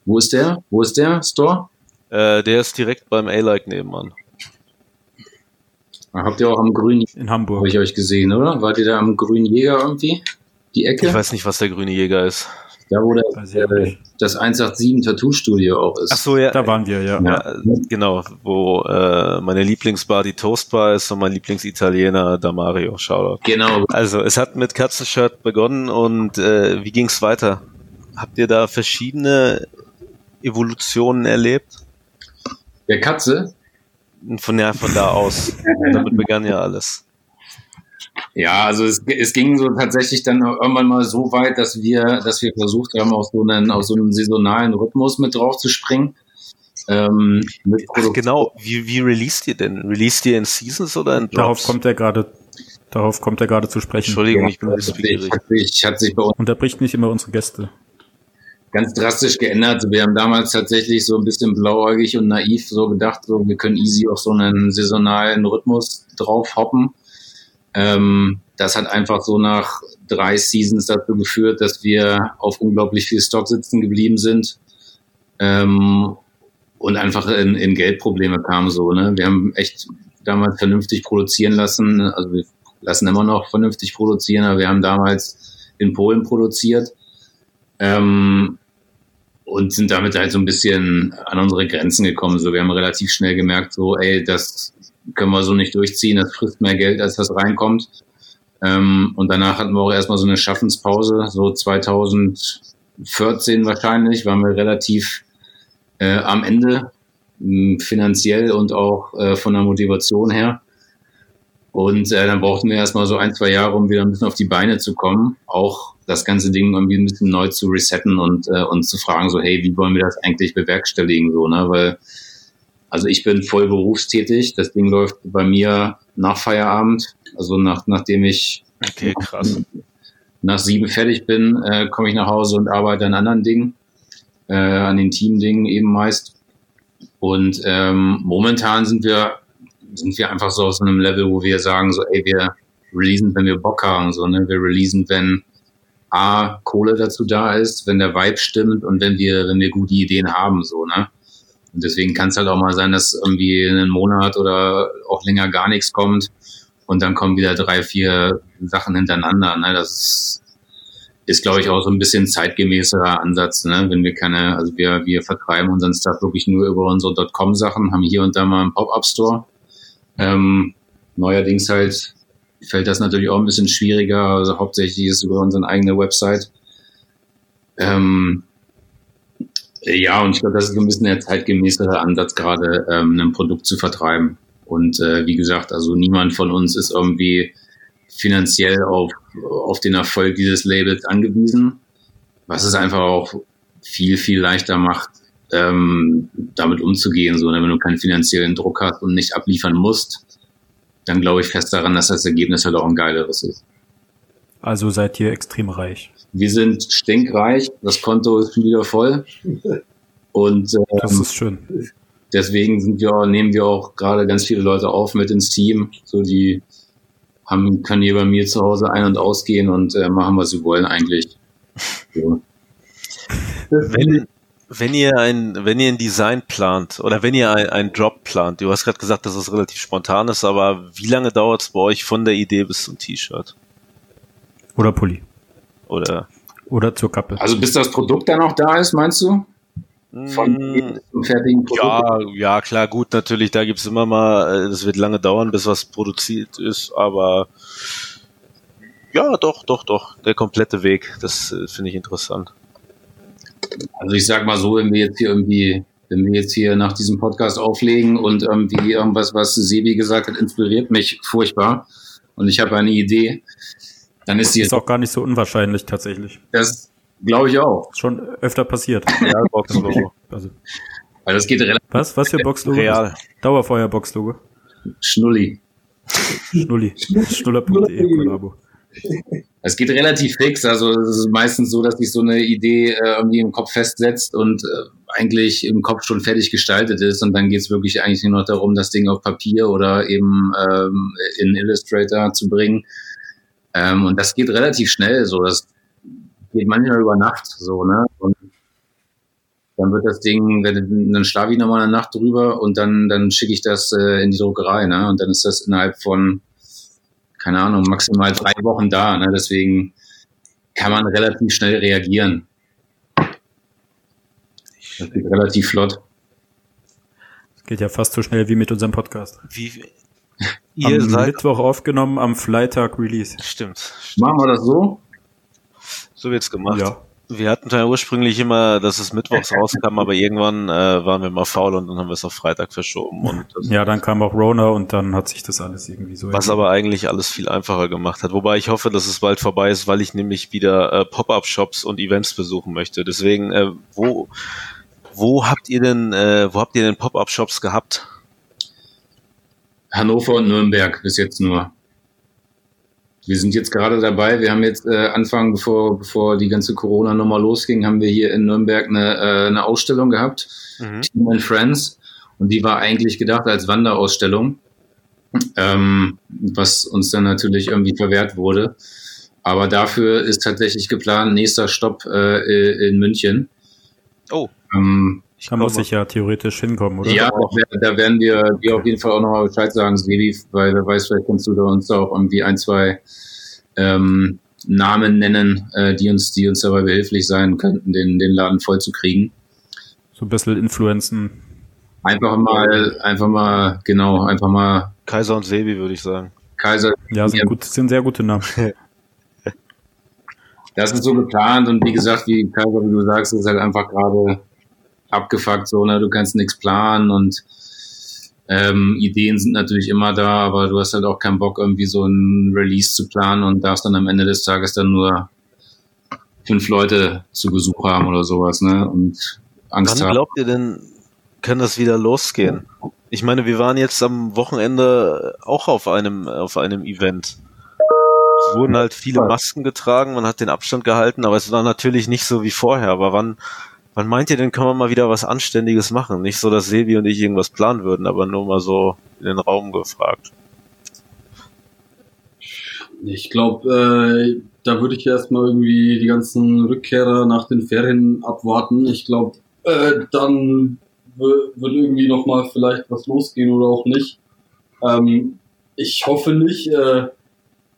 Wo ist der? Wo ist der Store? Äh, der ist direkt beim A-Like nebenan. Habt ihr auch am Grünen in Hamburg? Habe ich euch gesehen, oder? Wart ihr da am Grünen Jäger irgendwie? Die Ecke? Ich weiß nicht, was der Grüne Jäger ist. Da, wo der, äh, das 187 Tattoo-Studio auch ist. Ach so, ja. Da waren wir, ja. ja. genau, wo äh, meine Lieblingsbar die Toastbar ist und mein Lieblingsitaliener Damario. Shoutout. Genau. Also, es hat mit Katzenshirt begonnen und äh, wie ging's weiter? Habt ihr da verschiedene Evolutionen erlebt? Der Katze? Von, ja, von da aus. Damit begann ja alles. Ja, also es, es ging so tatsächlich dann irgendwann mal so weit, dass wir, dass wir versucht haben, auf so einen, auf so einen saisonalen Rhythmus mit drauf zu springen. Ähm, Ach, genau, wie, wie released ihr denn? Released ihr in Seasons oder in Drops? Darauf kommt er gerade Darauf kommt er gerade zu sprechen. Entschuldigung, ich bin bisschen hat sich, hat sich bei uns Unterbricht nicht immer unsere Gäste. Ganz drastisch geändert. Wir haben damals tatsächlich so ein bisschen blauäugig und naiv so gedacht, so wir können easy auf so einen saisonalen Rhythmus drauf hoppen. Ähm, das hat einfach so nach drei Seasons dazu geführt, dass wir auf unglaublich viel Stock sitzen geblieben sind ähm, und einfach in, in Geldprobleme kamen. So, ne? Wir haben echt damals vernünftig produzieren lassen. Also wir lassen immer noch vernünftig produzieren, aber wir haben damals in Polen produziert ähm, und sind damit halt so ein bisschen an unsere Grenzen gekommen. So, wir haben relativ schnell gemerkt, so, ey, das können wir so nicht durchziehen, das frisst mehr Geld, als das reinkommt. Ähm, und danach hatten wir auch erstmal so eine Schaffenspause, so 2014 wahrscheinlich, waren wir relativ äh, am Ende, mh, finanziell und auch äh, von der Motivation her. Und äh, dann brauchten wir erstmal so ein, zwei Jahre, um wieder ein bisschen auf die Beine zu kommen. Auch das ganze Ding irgendwie ein bisschen neu zu resetten und, äh, und zu fragen, so, hey, wie wollen wir das eigentlich bewerkstelligen? So, ne? Weil also ich bin voll berufstätig. Das Ding läuft bei mir nach Feierabend. Also nach, nachdem ich okay, krass. nach sieben fertig bin, äh, komme ich nach Hause und arbeite an anderen Dingen, äh, an den Teamdingen eben meist. Und ähm, momentan sind wir sind wir einfach so aus einem Level, wo wir sagen so, ey, wir releasen, wenn wir Bock haben, so, ne? Wir releasen, wenn A, Kohle dazu da ist, wenn der Vibe stimmt und wenn wir, wenn wir gute Ideen haben, so, ne? Und deswegen kann es halt auch mal sein, dass irgendwie in einem Monat oder auch länger gar nichts kommt und dann kommen wieder drei, vier Sachen hintereinander. Ne? Das ist, ist glaube ich, auch so ein bisschen zeitgemäßerer Ansatz. Ne? Wenn wir keine, also wir, wir vertreiben unseren Stuff wirklich nur über unsere .com-Sachen, haben hier und da mal einen Pop-Up-Store. Ähm, neuerdings halt fällt das natürlich auch ein bisschen schwieriger. Also hauptsächlich ist es über unsere eigene Website. Ähm, Ja, und ich glaube, das ist ein bisschen der zeitgemäßere Ansatz, gerade ähm, ein Produkt zu vertreiben. Und äh, wie gesagt, also niemand von uns ist irgendwie finanziell auf, auf den Erfolg dieses Labels angewiesen, was es einfach auch viel, viel leichter macht, ähm, damit umzugehen. So, ne? wenn du keinen finanziellen Druck hast und nicht abliefern musst, dann glaube ich fest daran, dass das Ergebnis halt auch ein geileres ist. Also seid ihr extrem reich. Wir sind stinkreich, das Konto ist schon wieder voll. Und ähm, Das ist schön. deswegen sind wir, nehmen wir auch gerade ganz viele Leute auf mit ins Team. So die haben, können hier bei mir zu Hause ein- und ausgehen und äh, machen, was sie wollen eigentlich. So. Wenn, wenn ihr ein, wenn ihr ein Design plant oder wenn ihr ein, einen Drop plant, du hast gerade gesagt, dass es relativ spontan ist, aber wie lange dauert es bei euch von der Idee bis zum T-Shirt? Oder Pulli. Oder Oder zur Kappe. Also bis das Produkt dann auch da ist, meinst du? Von Mm, dem fertigen Produkt? ja, ja, klar, gut, natürlich, da gibt's immer mal, äh, das wird lange dauern, bis was produziert ist, aber ja, doch, doch, doch, der komplette Weg, das äh, finde ich interessant. Also ich sag mal so, wenn wir jetzt hier irgendwie, wenn wir jetzt hier nach diesem Podcast auflegen und irgendwie irgendwas, was Sebi gesagt hat, inspiriert mich furchtbar und ich habe eine Idee, dann ist die Ist auch gar nicht so unwahrscheinlich tatsächlich. das glaube ich auch. Ist schon öfter passiert. Ja, Boxlogo. Also, Weil das geht relativ was? Was für Boxlogo? Real. Dauerfeuer-Boxlogo. schnulli. Schnulli. Schnuller.de Kollabo. Es geht relativ fix. Also es ist meistens so, dass sich so eine Idee äh, irgendwie im Kopf festsetzt und äh, eigentlich im Kopf schon fertig gestaltet ist. Und dann geht es wirklich eigentlich nur noch darum, das Ding auf Papier oder eben ähm, in Illustrator zu bringen. Ähm, und das geht relativ schnell. So, das geht manchmal über Nacht. So, ne? Und dann wird das Ding, dann schlafe ich nochmal eine Nacht drüber und dann, dann schicke ich das äh, in die Druckerei, ne? Und dann ist das innerhalb von keine Ahnung, maximal drei Wochen da. Ne? Deswegen kann man relativ schnell reagieren. Das geht relativ flott. Geht ja fast so schnell wie mit unserem Podcast. Wie, Am ihr seid, Mittwoch aufgenommen, am Freitag Release. stimmt, Machen wir das so? so wird's gemacht. Ja. Wir hatten ja ursprünglich immer, dass es mittwochs rauskam, aber irgendwann äh, waren wir mal faul und dann haben wir es auf Freitag verschoben. Und Ja, dann kam auch Rona und dann hat sich das alles irgendwie so. was aber eigentlich alles viel einfacher gemacht hat. Wobei ich hoffe, dass es bald vorbei ist, weil ich nämlich wieder äh, Pop-up-Shops und Events besuchen möchte. Deswegen, äh, wo, wo habt ihr denn, äh, wo habt ihr denn Pop-up-Shops gehabt? Hannover und Nürnberg bis jetzt nur. Wir sind jetzt gerade dabei. Wir haben jetzt äh, Anfang, bevor, bevor die ganze Corona-Nummer losging, haben wir hier in Nürnberg eine, äh, eine Ausstellung gehabt. Mhm. Team and Friends. Und die war eigentlich gedacht als Wanderausstellung, ähm, was uns dann natürlich irgendwie verwehrt wurde. Aber dafür ist tatsächlich geplant, nächster Stopp äh, in München. Oh, Ähm, ich Da muss ich ja theoretisch hinkommen, oder? ja, da, werden wir dir auf jeden Fall auch nochmal Bescheid sagen, Sebi, weil wer weiß, vielleicht kannst du da uns da auch irgendwie ein, zwei ähm, Namen nennen, äh, die uns, die uns dabei behilflich sein könnten, den, den Laden voll zu kriegen. So ein bisschen Influenzen. Einfach mal, einfach mal, genau, einfach mal Kaiser und Sebi, würde ich sagen. Kaiser Ja, sind, Ja. gut, sind sehr gute Namen. Das ist so geplant und wie gesagt, wie Kaiser, wie du sagst, ist halt einfach gerade abgefuckt, so, ne, du kannst nichts planen und ähm, Ideen sind natürlich immer da, aber du hast halt auch keinen Bock, irgendwie so ein Release zu planen und darfst dann am Ende des Tages dann nur fünf Leute zu Besuch haben oder sowas, ne, und Angst Wann haben. glaubt ihr denn, kann das wieder losgehen? Ich meine, wir waren jetzt am Wochenende auch auf einem, auf einem Event. Es wurden halt viele Masken getragen, man hat den Abstand gehalten, aber es war natürlich nicht so wie vorher. Aber wann, wann meint ihr denn, kann man mal wieder was Anständiges machen? Nicht so, dass Sebi und ich irgendwas planen würden, aber nur mal so in den Raum gefragt. Ich glaube, äh, da würde ich erstmal irgendwie die ganzen Rückkehrer nach den Ferien abwarten. Ich glaube, äh, dann wird irgendwie nochmal vielleicht was losgehen oder auch nicht. Ähm, ich hoffe nicht. Äh,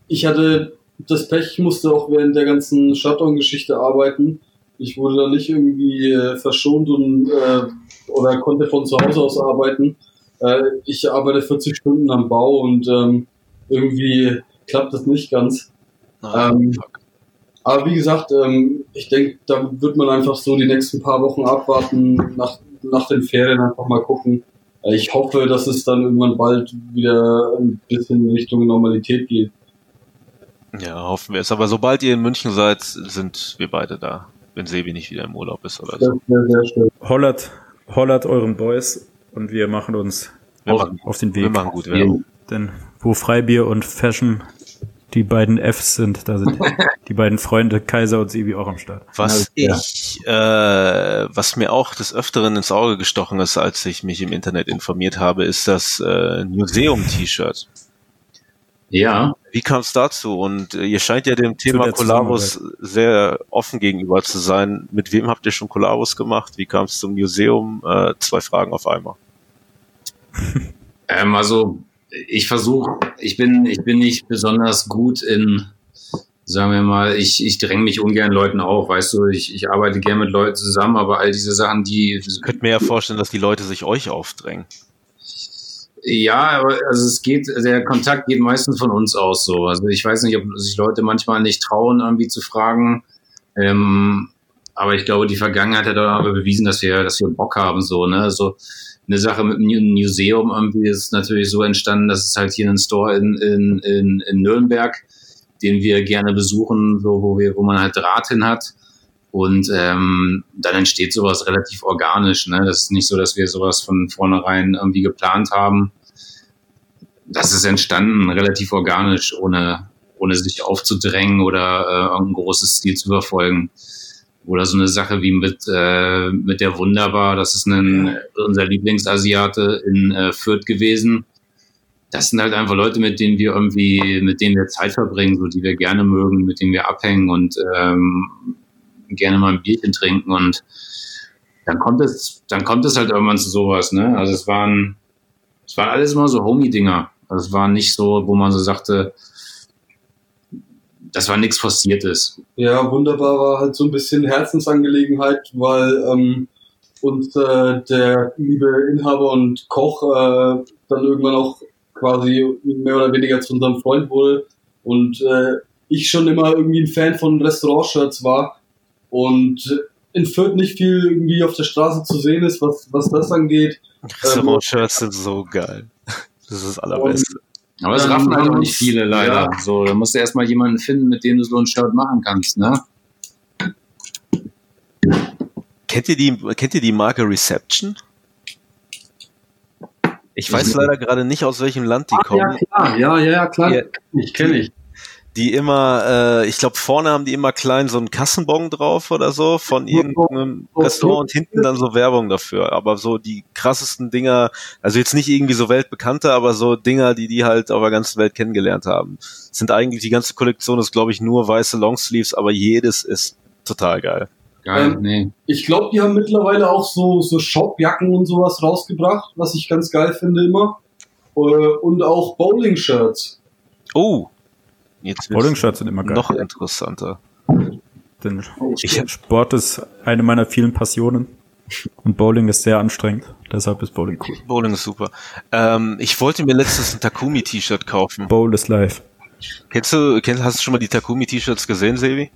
ich hatte das Pech, ich musste auch während der ganzen Shutdown-Geschichte arbeiten. Ich wurde da nicht irgendwie äh, verschont und äh, oder konnte von zu Hause aus arbeiten. Äh, ich arbeite 40 Stunden am Bau und ähm, irgendwie klappt das nicht ganz. Ah, Ähm. Aber wie gesagt, ähm, ich denke, da wird man einfach so die nächsten paar Wochen abwarten, nach, nach den Ferien einfach mal gucken. Äh, Ich hoffe, dass es dann irgendwann bald wieder ein bisschen Richtung Normalität geht. Ja, hoffen wir es. Aber sobald ihr in München seid, sind wir beide da. Wenn Sebi nicht wieder im Urlaub ist oder so. wäre sehr schön. Hollert, hollert euren Boys und wir machen uns Wir auf, machen, auf den wir Weg. machen gut Werbung. Denn wo Freibier und Fashion die beiden Fs sind, da sind die beiden Freunde Kaiser und Sebi auch am Start. Was Ja. ich, äh, was mir auch des Öfteren ins Auge gestochen ist, als ich mich im Internet informiert habe, ist das äh, Museum-T-Shirt. Ja, Wie kam es dazu? Und äh, ihr scheint ja dem Thema der Kollabos sehr offen gegenüber zu sein. Mit wem habt ihr schon Kollabos gemacht? Wie kam es zum Museum? Äh, zwei Fragen auf einmal. ähm, also ich versuche, ich bin, ich bin nicht besonders gut in, sagen wir mal, ich, ich dränge mich ungern Leuten auf, weißt du, ich, ich arbeite gern mit Leuten zusammen, aber all diese Sachen, die Ich könnte mir ja vorstellen, dass die Leute sich euch aufdrängen. Ja, aber also es geht, der Kontakt geht meistens von uns aus so. Also ich weiß nicht, ob sich Leute manchmal nicht trauen, irgendwie zu fragen. Ähm, aber ich glaube, die Vergangenheit hat aber bewiesen, dass wir, dass wir Bock haben, so, ne? So eine Sache mit dem Museum irgendwie ist natürlich so entstanden, dass es halt hier einen Store in, in, in, in Nürnberg, den wir gerne besuchen, so wo wir, wo man halt Draht hin hat. Und ähm, dann entsteht sowas relativ organisch. Ne? Das ist nicht so, dass wir sowas von vornherein irgendwie geplant haben. Das ist entstanden relativ organisch, ohne, ohne sich aufzudrängen oder äh, irgendein großes Ziel zu verfolgen. Oder so eine Sache wie mit, äh, mit der Wunderbar, das ist ein, unser Lieblingsasiate in äh, Fürth gewesen. Das sind halt einfach Leute, mit denen wir irgendwie, mit denen wir Zeit verbringen, so die wir gerne mögen, mit denen wir abhängen und ähm, gerne mal ein Bierchen trinken und dann kommt es, dann kommt es halt irgendwann zu sowas, ne? Also es waren, es waren alles immer so Homie-Dinger. Also es war nicht so, wo man so sagte, das war nichts Forciertes. Ja, wunderbar war halt so ein bisschen Herzensangelegenheit, weil ähm, uns äh, der liebe Inhaber und Koch äh, dann irgendwann auch quasi mehr oder weniger zu unserem Freund wurde und äh, ich schon immer irgendwie ein Fan von Restaurant-Shirts war und in Fürth nicht viel irgendwie auf der Straße zu sehen ist, was, was das angeht. Restaurant-Shirts sind so geil. Das ist das Allerbeste. Aber es raffen halt auch nicht viele leider. Ja. So, da musst du erstmal jemanden finden, mit dem du so ein Shirt machen kannst, ne? Kennt ihr die, kennt ihr die Marke Reception? Ich weiß leider gerade nicht, aus welchem Land die ja, kommen. klar, ja, ja, ja, klar. Ja. Ich kenne ich. Die immer, äh, ich glaube, vorne haben die immer klein so einen Kassenbon drauf oder so von irgendeinem Restaurant und hinten dann so Werbung dafür. Aber so die krassesten Dinger, also jetzt nicht irgendwie so weltbekannte, aber so Dinger, die die halt auf der ganzen Welt kennengelernt haben. Sind eigentlich, die ganze Kollektion ist, glaube ich, nur weiße Longsleeves, aber jedes ist total geil. Geil, Ähm, nee. Ich glaube, die haben mittlerweile auch so, so Shopjacken und sowas rausgebracht, was ich ganz geil finde immer. Äh, Und auch Bowling-Shirts. Oh, jetzt wird's Bowling-Shirts sind immer geil. noch interessanter. Denn Sport ist eine meiner vielen Passionen. Und Bowling ist sehr anstrengend. Deshalb ist Bowling cool. Bowling ist super. Ähm, ich wollte mir letztens ein Takumi-T-Shirt kaufen. Bowl is life. Kennst du, kennst, hast du schon mal die Takumi-T-Shirts gesehen, Sebi?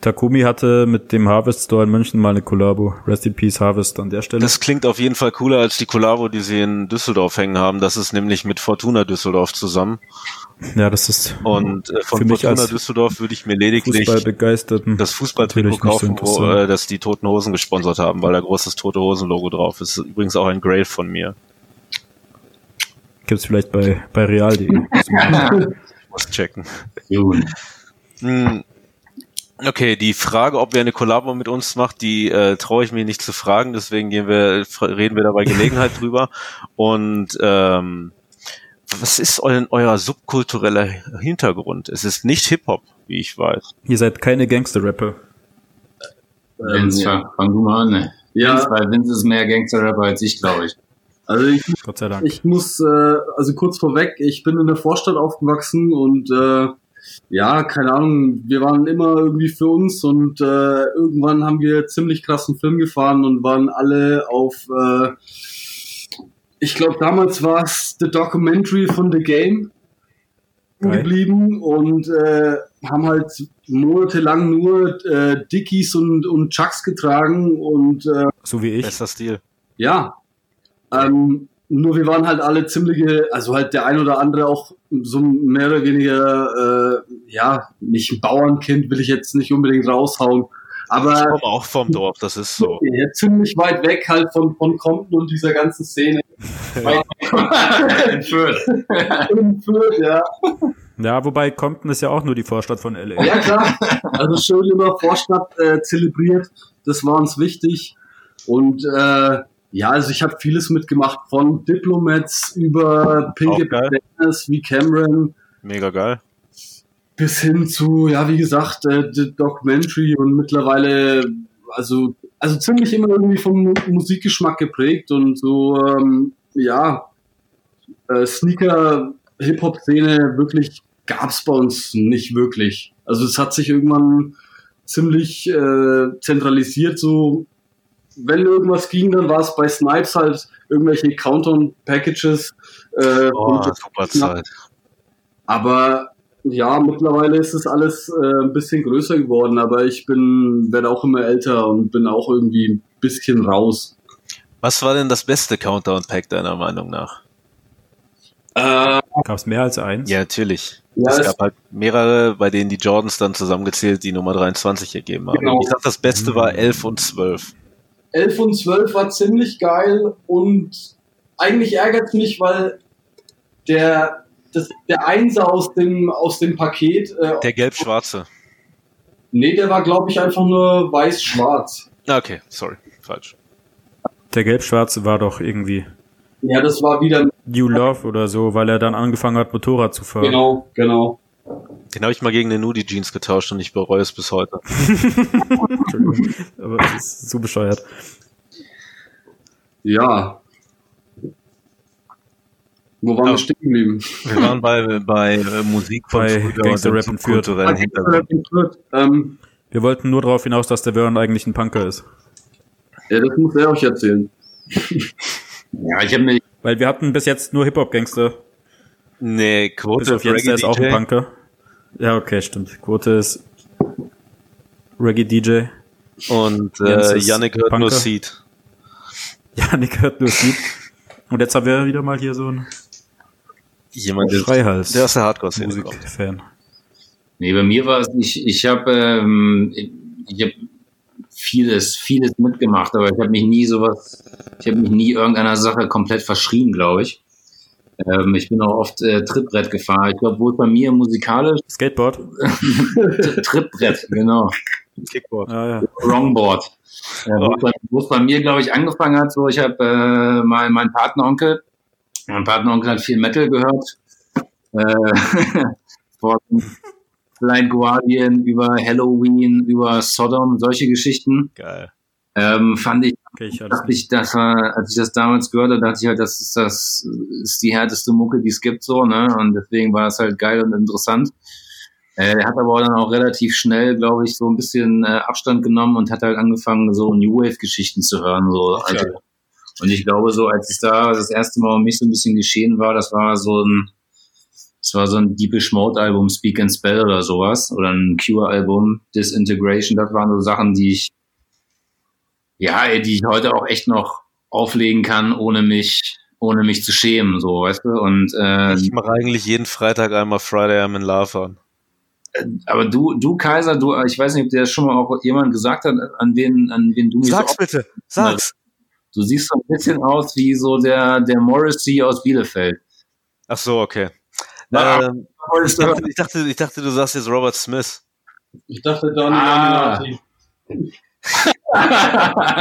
Takumi hatte mit dem Harvest Store in München mal eine Kollabo. Rest in Peace Harvest an der Stelle. Das klingt auf jeden Fall cooler als die Collabo, die sie in Düsseldorf hängen haben. Das ist nämlich mit Fortuna Düsseldorf zusammen. ja, das ist Und äh, von Für mich Fortuna als Düsseldorf würde ich mir lediglich Fußballbegeisterten. das Fußballtrikot nicht so kaufen, wo äh, das die Toten Hosen gesponsert haben, weil da großes Tote Hosen Logo drauf ist. Übrigens auch ein Grail von mir. Gibt's vielleicht bei, bei real.de. Muss checken. Gut. Hm. Okay, die Frage, ob wer eine Kollabo mit uns macht, die äh, traue ich mir nicht zu fragen, deswegen gehen wir, reden wir da bei Gelegenheit drüber. Und ähm, was ist euer, euer subkultureller Hintergrund? Es ist nicht Hip-Hop, wie ich weiß. Ihr seid keine Gangster-Rapper. Vince, ja. fang- du mal an, ne? Ja. Vince, weil Vince ist mehr Gangster-Rapper als ich, glaube ich. Also ich, Gott sei Dank. ich muss, äh, also kurz vorweg, ich bin in der Vorstadt aufgewachsen und äh, ja, keine Ahnung, wir waren immer irgendwie für uns und äh, irgendwann haben wir ziemlich krassen Film gefahren und waren alle auf, äh, ich glaube damals war es The Documentary von The Game geblieben und äh, haben halt monatelang nur äh, Dickies und, und Chucks getragen und äh, So wie ich. Bester Stil. ja, ähm, nur wir waren halt alle ziemliche, also halt der ein oder andere auch so mehr oder weniger, äh, ja, nicht ein Bauernkind will ich jetzt nicht unbedingt raushauen, Ich aber komme auch vom Dorf, das ist so. ja, ziemlich weit weg halt von, von Compton und dieser ganzen Szene. In Fürth. In Fürth, ja. Ja, wobei Compton ist ja auch nur die Vorstadt von LA. Ja, klar. Also schön immer Vorstadt äh, zelebriert. Das war uns wichtig. Und äh, ja, also ich habe vieles mitgemacht, von Diplomats über Pinky. Bananas wie Cameron Mega geil. bis hin zu, ja, wie gesagt, äh, The Documentary und mittlerweile, also, also ziemlich immer irgendwie vom Mu- Musikgeschmack geprägt und so, ähm, ja, äh, Sneaker, Hip-Hop-Szene wirklich gab's bei uns nicht wirklich. Also es hat sich irgendwann ziemlich äh, zentralisiert, so wenn irgendwas ging, dann war es bei Snipes halt irgendwelche Countdown-Packages. Äh, Oh, und- super Zeit. aber ja, mittlerweile ist es alles äh, ein bisschen größer geworden, aber ich bin, werde auch immer älter und bin auch irgendwie ein bisschen raus. Was war denn das beste Countdown-Pack deiner Meinung nach? Äh, Gab es mehr als eins? Ja, natürlich. ja, es es, gab halt mehrere, bei denen die Jordans dann zusammengezählt die Nummer 23 ergeben haben. Genau. Ich dachte, das Beste war 11 und 12. 11 und 12 war ziemlich geil und eigentlich ärgert es mich, weil der, das, der Einser aus dem, aus dem Paket, äh, Der gelb-schwarze. nee, der war glaube ich einfach nur weiß-schwarz. Ah, Okay, sorry, falsch. Der Gelb-Schwarze war doch irgendwie Ja, das war wieder, New Love oder so, weil er dann angefangen hat, Motorrad zu fahren. genau, genau. Den habe ich mal gegen den Nudie Jeans getauscht und ich bereue es bis heute. Entschuldigung, aber das ist so bescheuert. Ja. Wo waren Ja. wir stehen geblieben? Wir waren bei, bei äh, Musik von Bei Gangster und Rap in Fürth. Ähm, Wir wollten nur darauf hinaus, dass der Vern eigentlich ein Punker ist. ja, das muss er euch erzählen. Ja, ich habe mir Weil wir hatten bis jetzt nur Hip-Hop-Gangster. Nee, Bis Quote auf Jens, der ist auch ein Punker. Ja, okay, stimmt. Quote ist Reggae-DJ. Und Jens äh, ist Yannick hört nur Punker. Seed. Janik hört nur Seed. Und jetzt haben wir wieder mal hier so einen Jemand, der, Schreihals. der aus der Hardcore-Szene kommt. Musikfan. Nee, bei mir war es, ich, ich habe ähm, ich hab vieles, vieles mitgemacht, aber ich habe mich nie sowas, ich habe mich nie irgendeiner Sache komplett verschrien, glaube ich. Ähm, ich bin auch oft äh, Trittbrett gefahren. Ich glaube, wo es bei mir musikalisch Skateboard? Trittbrett, genau. Kickboard. Ah, ja. Wrongboard. Äh, wo, es bei, wo es bei mir, glaube ich, angefangen hat, so ich habe äh, mein, mein Patenonkel, mein Patenonkel hat viel Metal gehört. Äh, von Blind Guardian über Halloween, über Sodom, solche Geschichten. Geil. Ähm, fand ich, Okay, ich dachte ich, das war, als ich das damals gehört habe, dachte ich halt, das ist das ist die härteste Mucke, die es gibt, so, ne? Und deswegen war es halt geil und interessant. Äh, er hat aber dann auch relativ schnell, glaube ich, so ein bisschen äh, Abstand genommen und hat halt angefangen, so New Wave-Geschichten zu hören. So. Also, und ich glaube, so als es da das erste Mal um mich so ein bisschen geschehen war, das war so ein, das war so ein Deepish Mode Album, Speak and Spell oder sowas, oder ein Cure Album, Disintegration. Das waren so Sachen, die ich, ja, die ich heute auch echt noch auflegen kann, ohne mich, ohne mich zu schämen, so, weißt du? Und äh, Ich mache eigentlich jeden Freitag einmal Friday I'm in Love an. aber du, du Kaiser, du, ich weiß nicht, ob dir das schon mal auch jemand gesagt hat, an wen, an wen du mich Sag's so bitte, sag's. Du siehst so ein bisschen aus wie so der, der Morrissey aus Bielefeld. Ach so, okay. Na, Ähm, ich, dachte, ich, dachte, ich dachte, du sagst jetzt Robert Smith. Ich dachte, Dani Ah. Laminati.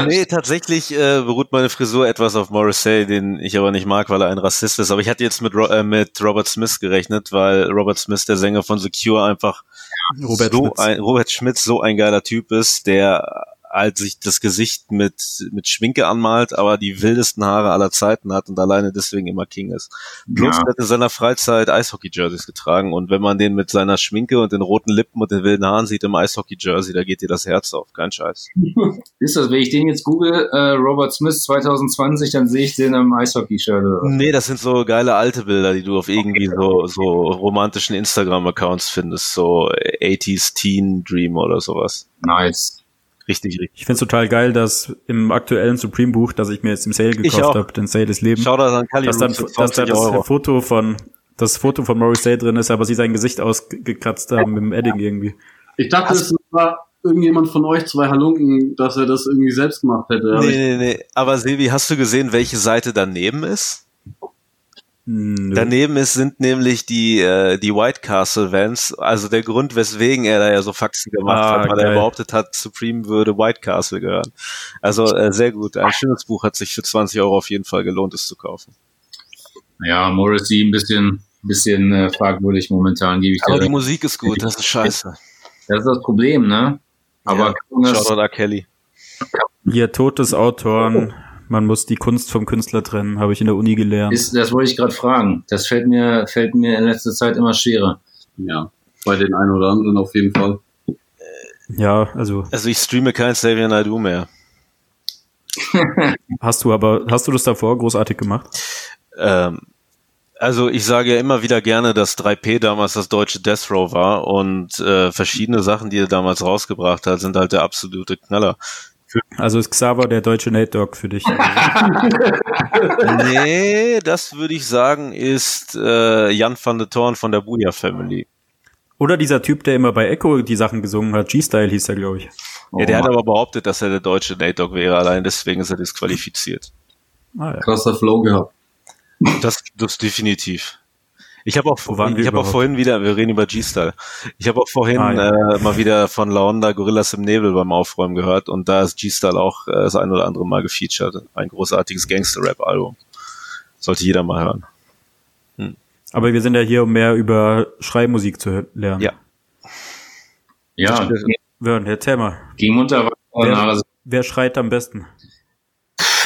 Nee, tatsächlich äh, beruht meine Frisur etwas auf Morrissey, den ich aber nicht mag, weil er ein Rassist ist. Aber ich hatte jetzt mit, Ro äh, mit Robert Smith gerechnet, weil Robert Smith, der Sänger von The Cure, einfach Robert so Schmitz. ein, Robert Schmitz so ein geiler Typ ist, der halt sich das Gesicht mit, mit Schminke anmalt, aber die wildesten Haare aller Zeiten hat und alleine deswegen immer King ist. Plus Ja. hat in seiner Freizeit Eishockey-Jerseys getragen und wenn man den mit seiner Schminke und den roten Lippen und den wilden Haaren sieht im Eishockey-Jersey, da geht dir das Herz auf, kein Scheiß. Ist das, wenn ich den jetzt google, äh, Robert Smith 2020, dann sehe ich den am Eishockey-Shirt. oder? Nee, das sind so geile alte Bilder, die du auf irgendwie so, so romantischen Instagram-Accounts findest, so 80s Teen Dream oder sowas. Nice. Richtig, richtig. Ich finde es total geil, dass im aktuellen Supreme-Buch, das ich mir jetzt im Sale gekauft habe, den Sale des Lebens, dass dann, dass da 20 das Euro. Foto von das Foto von Morrissey drin ist, aber sie sein Gesicht ausgekratzt haben mit dem Edding irgendwie. Ich dachte, es war irgendjemand von euch zwei Halunken, dass er das irgendwie selbst gemacht hätte. Nee, nee, nee. Aber Silvi, hast du gesehen, welche Seite daneben ist? Nö. Daneben ist, sind nämlich die, äh, die White Castle Vans, also der Grund, weswegen er da ja so Faxen gemacht Ah, hat, weil er geil. behauptet hat, Supreme würde White Castle gehören. Also äh, sehr gut. Ein schönes Buch hat sich für 20 Euro auf jeden Fall gelohnt, es zu kaufen. Ja, Morrissey ein bisschen, bisschen äh, fragwürdig momentan, gebe ich Aber dir. die Musik ist gut, das ist scheiße. Das ist das Problem, ne? Aber Ja. Kelly. Hier Tod des Autoren, man muss die Kunst vom Künstler trennen, habe ich in der Uni gelernt. ist, das wollte ich gerade fragen. Das fällt mir, fällt mir in letzter Zeit immer schwerer. ja, bei den einen oder anderen auf jeden Fall. ja, also Also ich streame kein Xavier Naidoo mehr. hast du aber, hast du das davor großartig gemacht? Ähm, also ich sage ja immer wieder gerne, dass 3P damals das deutsche Death Row war und äh, verschiedene Sachen, die er damals rausgebracht hat, sind halt der absolute Knaller. Also ist Xaver der deutsche Nate Dogg für dich. nee, das würde ich sagen, ist äh, Jan van de Thorn von der Booyah Family. Oder dieser Typ, der immer bei Echo die Sachen gesungen hat, G-Style hieß er, glaube ich. ja, der Oh, hat aber behauptet, dass er der deutsche Nate Dogg wäre, allein deswegen ist er disqualifiziert. Ah, ja. Krasser Flow gehabt. Das, das definitiv. Ich habe auch, wir ich habe auch vorhin wieder, wir reden über G-Style. Ich habe auch vorhin Ah, ja. äh, mal wieder von Laonda Gorillas im Nebel beim Aufräumen gehört und da ist G-Style auch äh, das ein oder andere Mal gefeatured. Ein großartiges Gangster-Rap-Album. Sollte jeder mal hören. Aber wir sind ja hier, um mehr über Schreibmusik zu lernen. Ja. Ja, Wörn, erzähl mal. ging munter. Wer- Wer schreit am besten?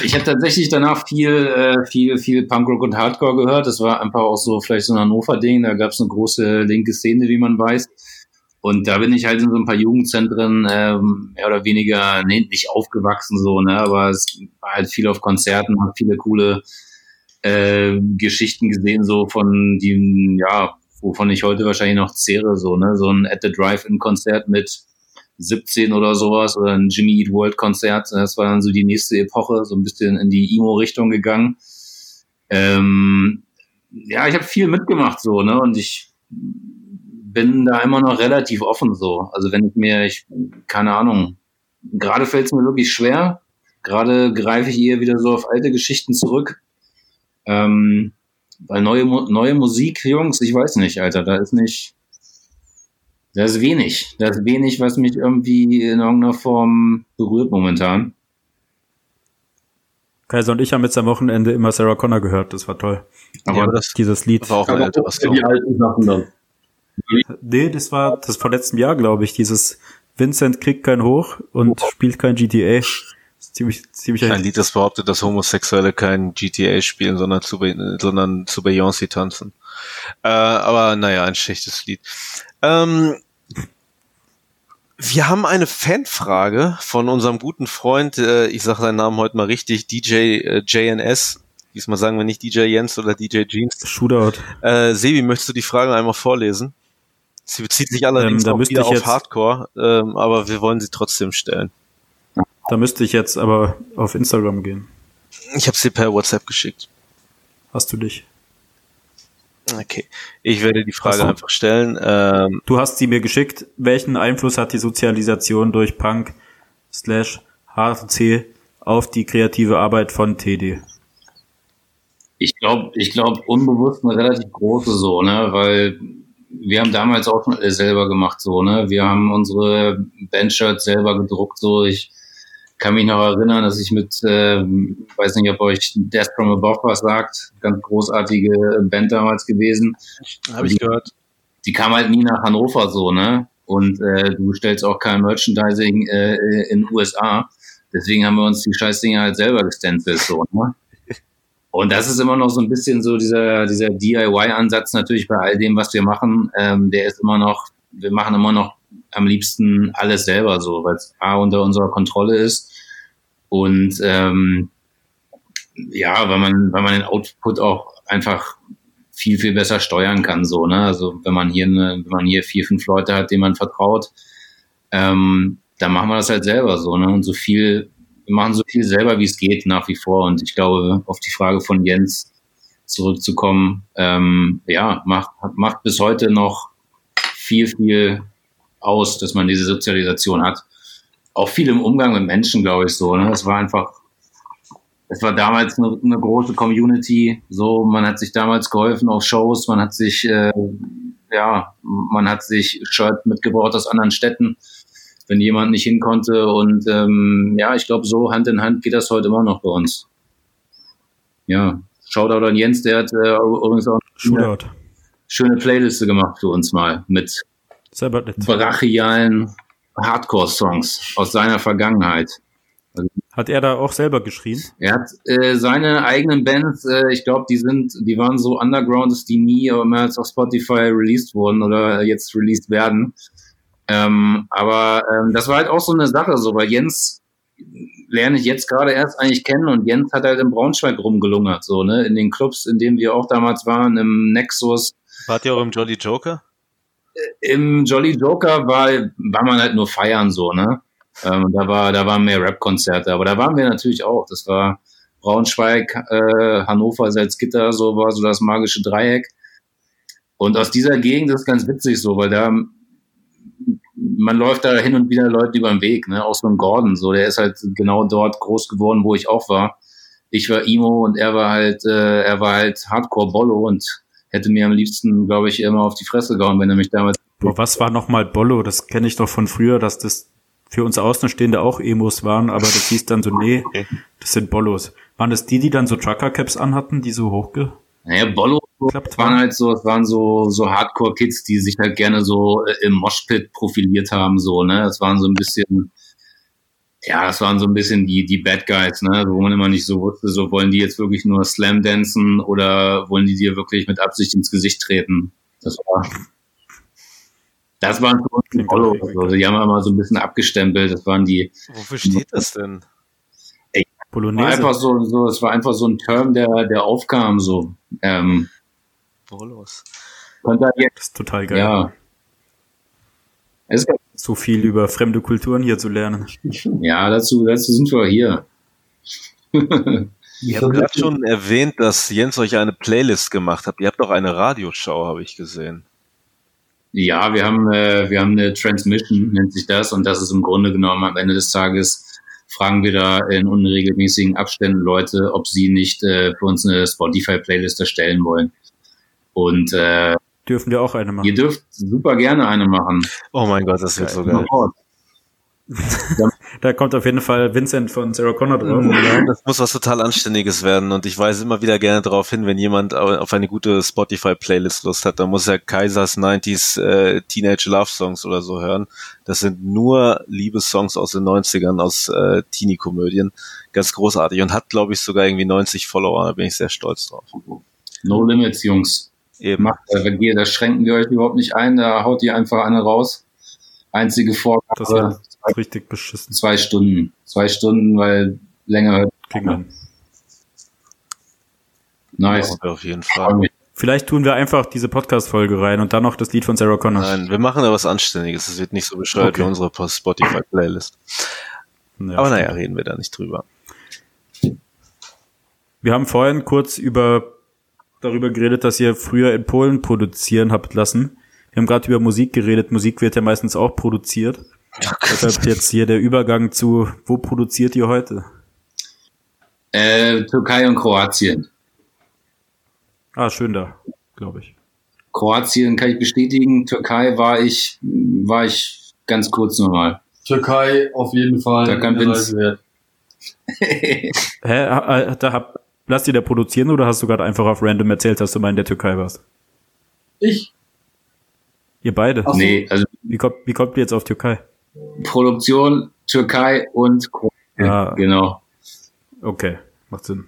Ich habe tatsächlich danach viel, äh, viel, viel Punkrock und Hardcore gehört. Das war einfach auch so vielleicht so ein Hannover-Ding. Da gab es eine große linke Szene, wie man weiß. Und da bin ich halt in so ein paar Jugendzentren ähm, mehr oder weniger nee, nicht aufgewachsen so, ne, aber es war halt viel auf Konzerten, habe viele coole äh, Geschichten gesehen, so von die, ja, wovon ich heute wahrscheinlich noch zehre, so, ne, so ein At the Drive-In-Konzert mit 17 oder sowas oder ein Jimmy Eat World Konzert. Das war dann so die nächste Epoche, so ein bisschen in die Emo-Richtung gegangen. Ähm, ja, ich habe viel mitgemacht so, ne? Und ich bin da immer noch relativ offen so. Also wenn ich mir, ich, keine Ahnung, gerade fällt es mir wirklich schwer. Gerade greife ich eher wieder so auf alte Geschichten zurück. Ähm, weil neue, neue Musik, Jungs, ich weiß nicht, Alter, da ist nicht, da ist wenig. Da ist wenig, was mich irgendwie in irgendeiner Form berührt momentan. Kaiser und ich haben jetzt am Wochenende immer Sarah Connor gehört. Das war toll. Aber Ja, das Dieses Lied. war auch eine auch Story. die alten Sachen dann. Nee, das war das vor letztem Jahr, glaube ich. Dieses Vincent kriegt kein Hoch und spielt kein GTA. Das ziemlich, ziemlich Ein Lied, das behauptet, dass Homosexuelle kein GTA spielen, sondern zu, sondern zu Beyoncé tanzen. Äh, aber naja, ein schlechtes Lied. Ähm, wir haben eine Fanfrage von unserem guten Freund, äh, ich sage seinen Namen heute mal richtig, DJ äh, JNS. Diesmal sagen wir nicht DJ Jens oder DJ Jeans. Shootout. Äh, Sebi, möchtest du die Frage einmal vorlesen? Sie bezieht sich allerdings Ähm, auch wieder auf Hardcore, ähm, aber wir wollen sie trotzdem stellen. Da müsste ich jetzt aber auf Instagram gehen. Ich habe sie per WhatsApp geschickt. Hast du dich? Okay, ich werde die Frage so. einfach stellen. Ähm, Du hast sie mir geschickt. Welchen Einfluss hat die Sozialisation durch Punk slash HC auf die kreative Arbeit von TD? Ich glaube, ich glaube unbewusst eine relativ große so, ne, weil wir haben damals auch schon alles selber gemacht so, ne. Wir haben unsere Bandshirts selber gedruckt so. Ich kann mich noch erinnern, dass ich mit, äh, weiß nicht, ob euch Death from Above was sagt, ganz großartige Band damals gewesen. habe ich gehört. Die kam halt nie nach Hannover so, ne. und äh, du stellst auch kein Merchandising äh, in USA. Deswegen haben wir uns die Scheißdinger halt selber gestencelt, so, ne? Und das ist immer noch so ein bisschen so dieser, dieser DIY-Ansatz natürlich bei all dem, was wir machen. Ähm, der ist immer noch, wir machen immer noch am liebsten alles selber so, weil es A unter unserer Kontrolle ist und ähm, ja, weil man, weil man den Output auch einfach viel, viel besser steuern kann, so, ne? Also wenn man hier eine, wenn man hier vier, fünf Leute hat, denen man vertraut, ähm, dann machen wir das halt selber so, ne? Und so viel wir machen so viel selber, wie es geht, nach wie vor. Und ich glaube, auf die Frage von Jens zurückzukommen, ähm, ja, macht, macht bis heute noch viel, viel aus, dass man diese Sozialisation hat. Auch viel im Umgang mit Menschen, glaube ich, so. Ne? Es war einfach, es war damals eine, eine, große Community. So, man hat sich damals geholfen auf Shows, man hat sich, äh, ja, man hat sich Shirt mitgebracht aus anderen Städten wenn jemand nicht hin konnte. Und ähm, ja, ich glaube, so Hand in Hand geht das heute immer noch bei uns. Ja, Shoutout an Jens, der hat äh, übrigens auch eine schöne Playliste gemacht für uns mal mit brachialen Hardcore-Songs aus seiner Vergangenheit. Hat er da auch selber geschrien? Er hat äh, seine eigenen Bands, äh, ich glaube, die sind, die waren so underground, dass die nie mehr als auf Spotify released wurden oder jetzt released werden. Ähm, aber ähm, das war halt auch so eine Sache, so weil Jens lerne ich jetzt gerade erst eigentlich kennen und Jens hat halt in Braunschweig rumgelungert, so, ne, in den Clubs, in denen wir auch damals waren, im Nexus. Wart ihr auch im Jolly Joker? Im Jolly Joker war, war man halt nur feiern, so, ne. Ähm, da war, da waren mehr Rap-Konzerte, aber da waren wir natürlich auch. Das war Braunschweig, äh, Hannover, Salzgitter, so war so das magische Dreieck. Und aus dieser Gegend ist ganz witzig so, weil da man läuft da hin und wieder Leute über den Weg, ne? Auch so ein Gordon, so der ist halt genau dort groß geworden, wo ich auch war. Ich war Emo und er war halt, äh, er war halt Hardcore Bollo und hätte mir am liebsten, glaube ich, immer auf die Fresse gehauen, wenn er mich damals. Boah, was war nochmal Bollo? Das kenne ich doch von früher, dass das für uns Außenstehende auch Emos waren, aber das hieß dann so, nee, das sind Bollos. Waren das die, die dann so Trucker-Caps anhatten, die so hochge naja, Bollo Klappt waren halt so, es waren so, so Hardcore-Kids, die sich halt gerne so äh, im Moshpit profiliert haben, so, ne. Das waren so ein bisschen, ja, das waren so ein bisschen die, die Bad Guys, ne, wo man immer nicht so wusste, so wollen die jetzt wirklich nur Slam dancen oder wollen die dir wirklich mit Absicht ins Gesicht treten? Das war, das waren für uns die Bollo. Also, die haben immer so ein bisschen abgestempelt, das waren die. Wofür steht das denn? Polonaise. War einfach so, so, es war einfach so ein Term, der, der aufkam, so. Ähm, Bolos. Das ist total geil. Ja. Es so viel über fremde Kulturen hier zu lernen. Ja, dazu, dazu sind wir hier. Ihr habt gerade schon erwähnt, dass Jens euch eine Playlist gemacht hat. Ihr habt auch eine Radioshow, habe ich gesehen. Ja, wir haben, äh, wir haben eine Transmission, nennt sich das, und das ist im Grunde genommen am Ende des Tages fragen wir da in unregelmäßigen Abständen Leute, ob sie nicht äh, für uns eine Spotify-Playlist erstellen wollen. Und äh, dürfen wir auch eine machen. Ihr dürft super gerne eine machen. Oh mein Gott, das wird so geil. da kommt auf jeden Fall Vincent von Sarah Connor drauf. Ja, das muss was total Anständiges werden und ich weise immer wieder gerne darauf hin, wenn jemand auf eine gute Spotify-Playlist Lust hat, dann muss er Kaisers 90s äh, Teenage Love Songs oder so hören. Das sind nur Liebessongs aus den 90ern, aus äh, Teenie-Komödien. Ganz großartig und hat, glaube ich, sogar irgendwie 90 Follower, da bin ich sehr stolz drauf. No Limits, Jungs. Eben. Macht, äh, da schränken wir euch überhaupt nicht ein, da haut ihr einfach eine raus. Einzige Vorgabe, richtig beschissen. Zwei Stunden. Zwei Stunden, weil länger hört Kriegen wir. Nice. Ja, auf jeden Fall. Vielleicht tun wir einfach diese Podcast-Folge rein und dann noch das Lied von Sarah Connor. Nein, wir machen da was Anständiges. Es wird nicht so bescheuert okay. wie unsere Spotify-Playlist. Ja, Aber naja, reden wir da nicht drüber. Wir haben vorhin kurz über darüber geredet, dass ihr früher in Polen produzieren habt lassen. Wir haben gerade über Musik geredet. Musik wird ja meistens auch produziert. Deshalb jetzt hier der Übergang zu, wo produziert ihr heute? Äh, Türkei und Kroatien. Ah, schön da, glaube ich. Kroatien kann ich bestätigen. Türkei war ich, war ich ganz kurz nochmal. Türkei auf jeden Fall. Da kann Hä? Da hab, lass dir da produzieren oder hast du gerade einfach auf random erzählt, dass du mal in der Türkei warst? Ich? Ihr beide? Ach so. Nee, also Wie kommt, wie kommt ihr jetzt auf Türkei? Produktion Türkei und Kroatien, Ah. genau. Okay, macht Sinn.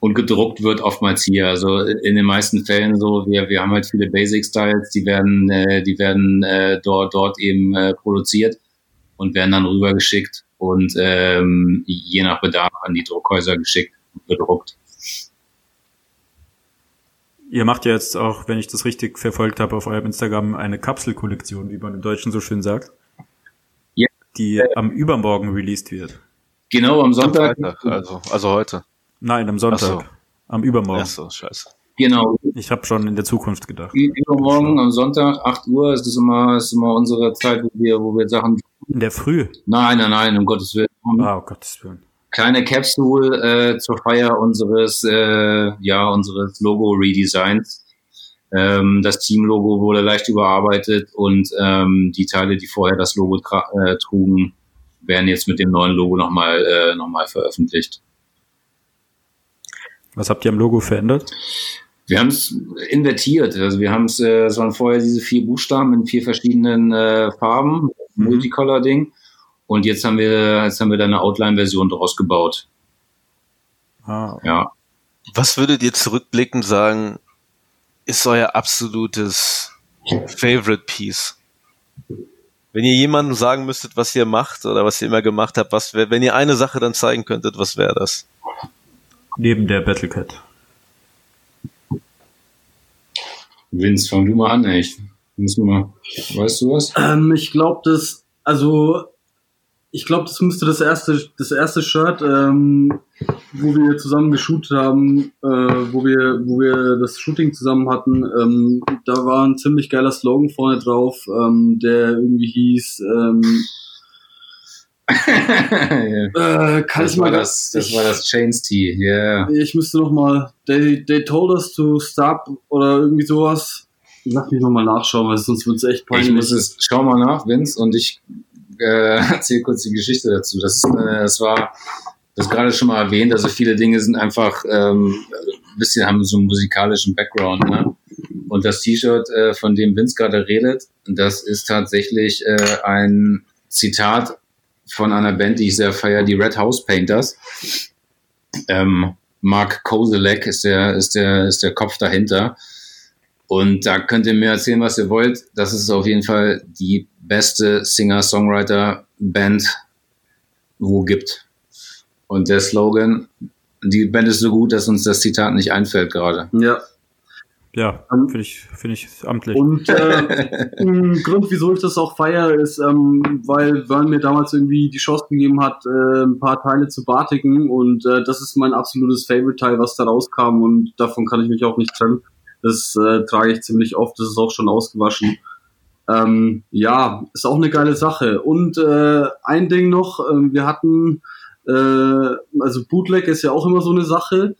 Und gedruckt wird oftmals hier. Also in den meisten Fällen so, wir, wir haben halt viele Basic Styles, die werden, äh, die werden äh, dort, dort eben äh, produziert und werden dann rübergeschickt und ähm, je nach Bedarf an die Druckhäuser geschickt und gedruckt. Ihr macht ja jetzt auch, wenn ich das richtig verfolgt habe, auf eurem Instagram eine Kapselkollektion, wie man im Deutschen so schön sagt. Ja. Die am Übermorgen released wird. Genau, am Sonntag. Freitag, also, also heute. Nein, am Sonntag. Ach so. Am Übermorgen. Ach so, scheiße. Genau. Ich habe schon in der Zukunft gedacht. Übermorgen am Sonntag, 8 Uhr, ist das immer, ist immer unsere Zeit, wo wir, wo wir Sachen. In der Früh. Nein, nein, nein, um Gottes Willen. Ah, um Gottes Willen. Kleine Capsule äh, zur Feier unseres äh, ja unseres Logo Redesigns. Ähm, das Team-Logo wurde leicht überarbeitet und ähm, die Teile, die vorher das Logo äh, trugen, werden jetzt mit dem neuen Logo nochmal äh, noch mal veröffentlicht. Was habt ihr am Logo verändert? Wir haben es invertiert. Also wir haben es, äh, es waren vorher diese vier Buchstaben in vier verschiedenen äh, Farben, Mhm. Multicolor-Ding. Und jetzt haben wir, jetzt haben wir da eine Outline-Version draus gebaut. Ah, Ja. Was würdet ihr zurückblickend sagen, ist euer absolutes Favorite Piece? Wenn ihr jemandem sagen müsstet, was ihr macht oder was ihr immer gemacht habt, was wär, wenn ihr eine Sache dann zeigen könntet, was wäre das? neben der Battlecat. Vince, fang du mal an, ey. Ich muss mal, weißt du was? Ähm, ich glaube, das, also, ich glaube, das müsste das erste, das erste Shirt, ähm, wo wir zusammen geshootet haben, äh, wo wir, wo wir das Shooting zusammen hatten, ähm, da war ein ziemlich geiler Slogan vorne drauf, ähm, der irgendwie hieß, ähm, äh, kann Das ich war mal das, das war das Chains Tee, yeah. Ich müsste noch mal, they, they told us to stop oder irgendwie sowas. Lass mich noch mal nachschauen, weil sonst wird's echt peinlich. Ich muss es, schau mal nach, Vince, und ich äh, erzähle kurz die Geschichte dazu. Das, äh, das war, das gerade schon mal erwähnt, also viele Dinge sind einfach ähm, ein bisschen haben so einen musikalischen Background, ne? Und das T-Shirt, äh, von dem Vince gerade redet, das ist tatsächlich äh, ein Zitat von einer Band, die ich sehr feiere, die Red House Painters. Ähm, Mark Kozelek ist der, ist der, ist der Kopf dahinter. Und da könnt ihr mir erzählen, was ihr wollt. Das ist auf jeden Fall die beste Singer-Songwriter-Band, wo gibt. Und der Slogan, die Band ist so gut, dass uns das Zitat nicht einfällt gerade. Ja. Ja, Ähm, finde ich, finde ich amtlich. Und äh, ein Grund, wieso ich das auch feiere, ist, ähm, weil Vern mir damals irgendwie die Chance gegeben hat, äh, ein paar Teile zu batigen. Und äh, das ist mein absolutes Favorite-Teil, was da rauskam. Und davon kann ich mich auch nicht trennen. Das äh, trage ich ziemlich oft. Das ist auch schon ausgewaschen. Ähm, ja, ist auch eine geile Sache. Und äh, ein Ding noch, ähm, wir hatten, äh, also Bootleg ist ja auch immer so eine Sache,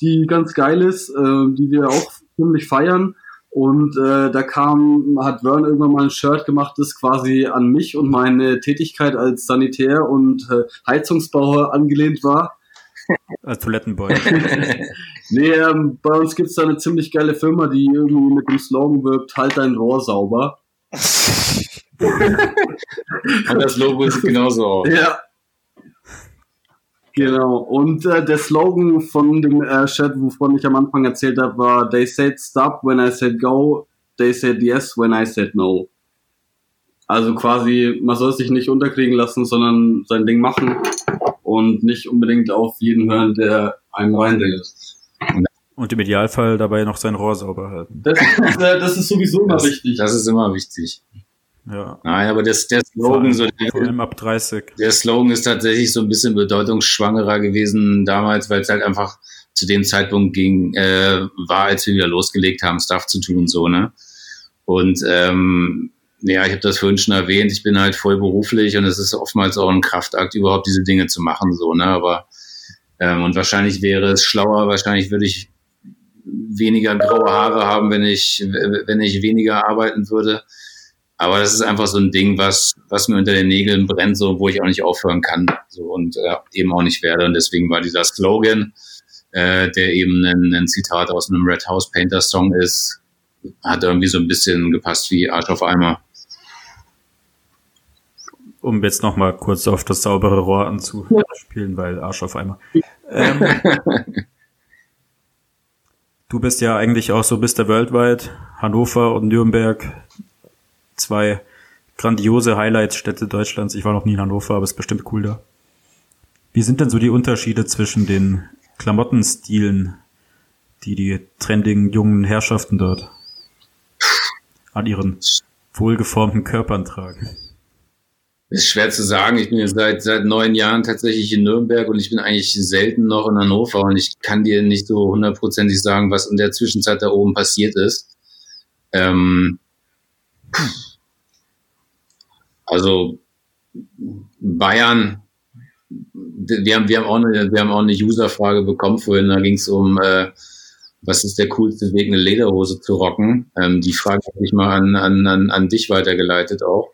die ganz geil ist, äh, die wir auch ziemlich feiern. Und äh, da kam, hat Vern irgendwann mal ein Shirt gemacht, das quasi an mich und meine Tätigkeit als Sanitär und äh, Heizungsbauer angelehnt war. Als Toilettenboy. Nee, ähm, bei uns gibt's da eine ziemlich geile Firma, die irgendwie mit dem Slogan wirbt, halt dein Rohr sauber. Und das Logo sieht genauso aus. Ja. Genau. Und äh, der Slogan von dem äh, Chat, wovon ich am Anfang erzählt habe, war They said stop when I said go, they said yes when I said no. Also quasi, man soll sich nicht unterkriegen lassen, sondern sein Ding machen und nicht unbedingt auf jeden hören, der einem reindreht. Und im Idealfall dabei noch sein Rohr sauber halten. Das, ist, äh, das ist sowieso immer Das, wichtig. das ist immer wichtig. Ja. Nein, aber das, der Vor Slogan, allem, so, vor allem ab 30. der Slogan ist tatsächlich so ein bisschen bedeutungsschwangerer gewesen damals, weil es halt einfach zu dem Zeitpunkt ging, äh, war, als wir wieder losgelegt haben, Stuff zu tun und so, ne? Und ähm, ja, ich habe das vorhin schon erwähnt, ich bin halt voll beruflich und es ist oftmals auch ein Kraftakt, überhaupt diese Dinge zu machen, so, ne? Aber ähm, und wahrscheinlich wäre es schlauer, wahrscheinlich würde ich weniger graue Haare haben, wenn ich, wenn ich weniger arbeiten würde. Aber das ist einfach so ein Ding, was, was mir unter den Nägeln brennt, so, wo ich auch nicht aufhören kann, so, und äh, eben auch nicht werde. Und deswegen war dieser Slogan, äh, der eben ein, ein Zitat aus einem Red House Painter Song ist, hat irgendwie so ein bisschen gepasst wie Arsch auf Eimer. Um jetzt nochmal kurz auf das saubere Rohr anzuspielen, weil Arsch auf Eimer. Ähm, du bist ja eigentlich auch so, bist der weltweit. Hannover und Nürnberg, zwei grandiose Highlight-Städte Deutschlands. Ich war noch nie in Hannover, aber es ist bestimmt cool da. Wie sind denn so die Unterschiede zwischen den Klamottenstilen, die die trendigen jungen Herrschaften dort an ihren wohlgeformten Körpern tragen? Ist schwer zu sagen. Ich bin jetzt seit, seit neun Jahren tatsächlich in Nürnberg und ich bin eigentlich selten noch in Hannover und ich kann dir nicht so hundertprozentig sagen, was in der Zwischenzeit da oben passiert ist. Ähm, also Bayern, wir haben, wir haben auch eine, wir haben auch eine User-Frage bekommen vorhin, da ging es um, äh, was ist der coolste Weg, eine Lederhose zu rocken? Ähm, die Frage habe ich mal an, an, an, an dich weitergeleitet auch.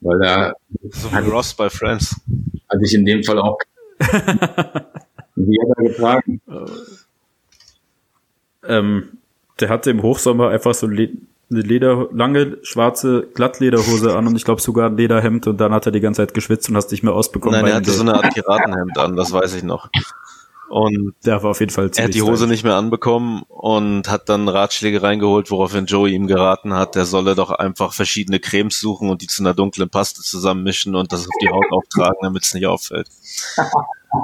Weil da so wie Ross bei Friends. hatte ich in dem Fall auch. Wie hat er getragen? Ähm, der hatte im Hochsommer einfach so eine Leder, lange schwarze Glattlederhose an und ich glaube sogar ein Lederhemd und dann hat er die ganze Zeit geschwitzt und hast nicht mehr ausbekommen. Nein, er hatte so eine Art Piratenhemd an, das weiß ich noch. Und der war auf jeden Fall er hat die Hose nicht mehr anbekommen und hat dann Ratschläge reingeholt, woraufhin Joey ihm geraten hat, der solle doch einfach verschiedene Cremes suchen und die zu einer dunklen Paste zusammenmischen und das auf die Haut auftragen, damit es nicht auffällt.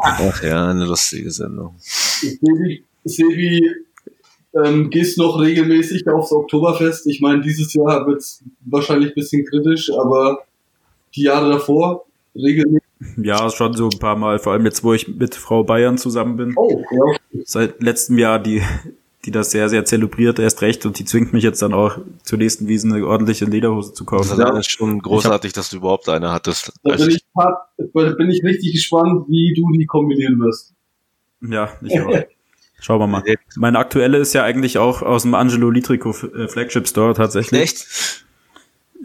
Ach ja, eine lustige Sendung. Sebi, Sebi ähm, gehst noch regelmäßig aufs Oktoberfest. Ich meine, dieses Jahr wird es wahrscheinlich ein bisschen kritisch, aber die Jahre davor regelmäßig. Ja, schon so ein paar Mal, vor allem jetzt, wo ich mit Frau Bayern zusammen bin. Oh, ja. Seit letztem Jahr, die, die das sehr, sehr zelebriert, erst recht und die zwingt mich jetzt dann auch zur nächsten Wiesen eine ordentliche Lederhose zu Das kaufen. ist alleine schon großartig, dass du überhaupt eine hattest. Da bin ich, bin ich richtig gespannt, wie du die kombinieren wirst. Ja, ich auch. Schauen wir mal. Meine aktuelle ist ja eigentlich auch aus dem Angelo Litrico äh, Flagship Store tatsächlich. Echt?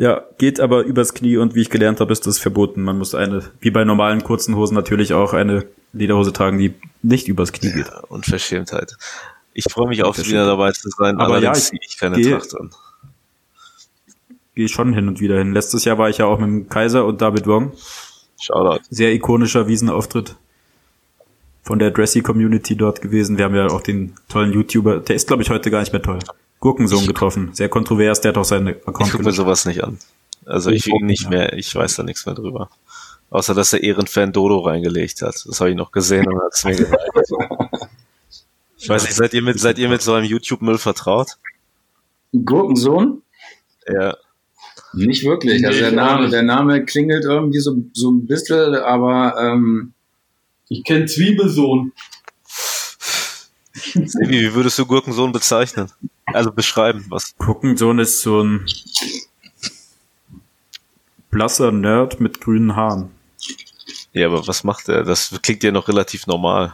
Ja, geht aber übers Knie und wie ich gelernt habe, ist das verboten. Man muss eine, wie bei normalen kurzen Hosen natürlich auch eine Lederhose tragen, die nicht übers Knie geht. Ja, Unverschämtheit. Ich freue mich auch Unverschämt. wieder dabei zu sein, Aber allerdings ja, ich ziehe ich keine gehe- Tracht an. Gehe ich schon hin und wieder hin. Letztes Jahr war ich ja auch mit dem Kaiser und David Wong. Shoutout. Sehr ikonischer Wiesenauftritt von der Dressy Community dort gewesen. Wir haben ja auch den tollen YouTuber, der ist glaube ich heute gar nicht mehr toll. Gurkensohn getroffen. Sehr kontrovers, der hat auch seine Ich Account gucke mir sowas nicht an. Also ich will nicht mehr, ich weiß da nichts mehr drüber. Außer dass der Ehrenfan Dodo reingelegt hat. Das habe ich noch gesehen und hat's mir gesagt. Ich weiß nicht, seid ihr mit, seid ihr mit so einem YouTube-Müll vertraut? Gurkensohn? Ja. Nicht wirklich. Also der ich Name, der Name klingelt irgendwie so, so ein bisschen, aber ähm, Ich kenne Zwiebelsohn. Sebi, wie würdest du Gurkensohn bezeichnen? Also beschreiben, was? Gurkensohn ist so ein blasser Nerd mit grünen Haaren. Ja, aber was macht er? Das klingt ja noch relativ normal.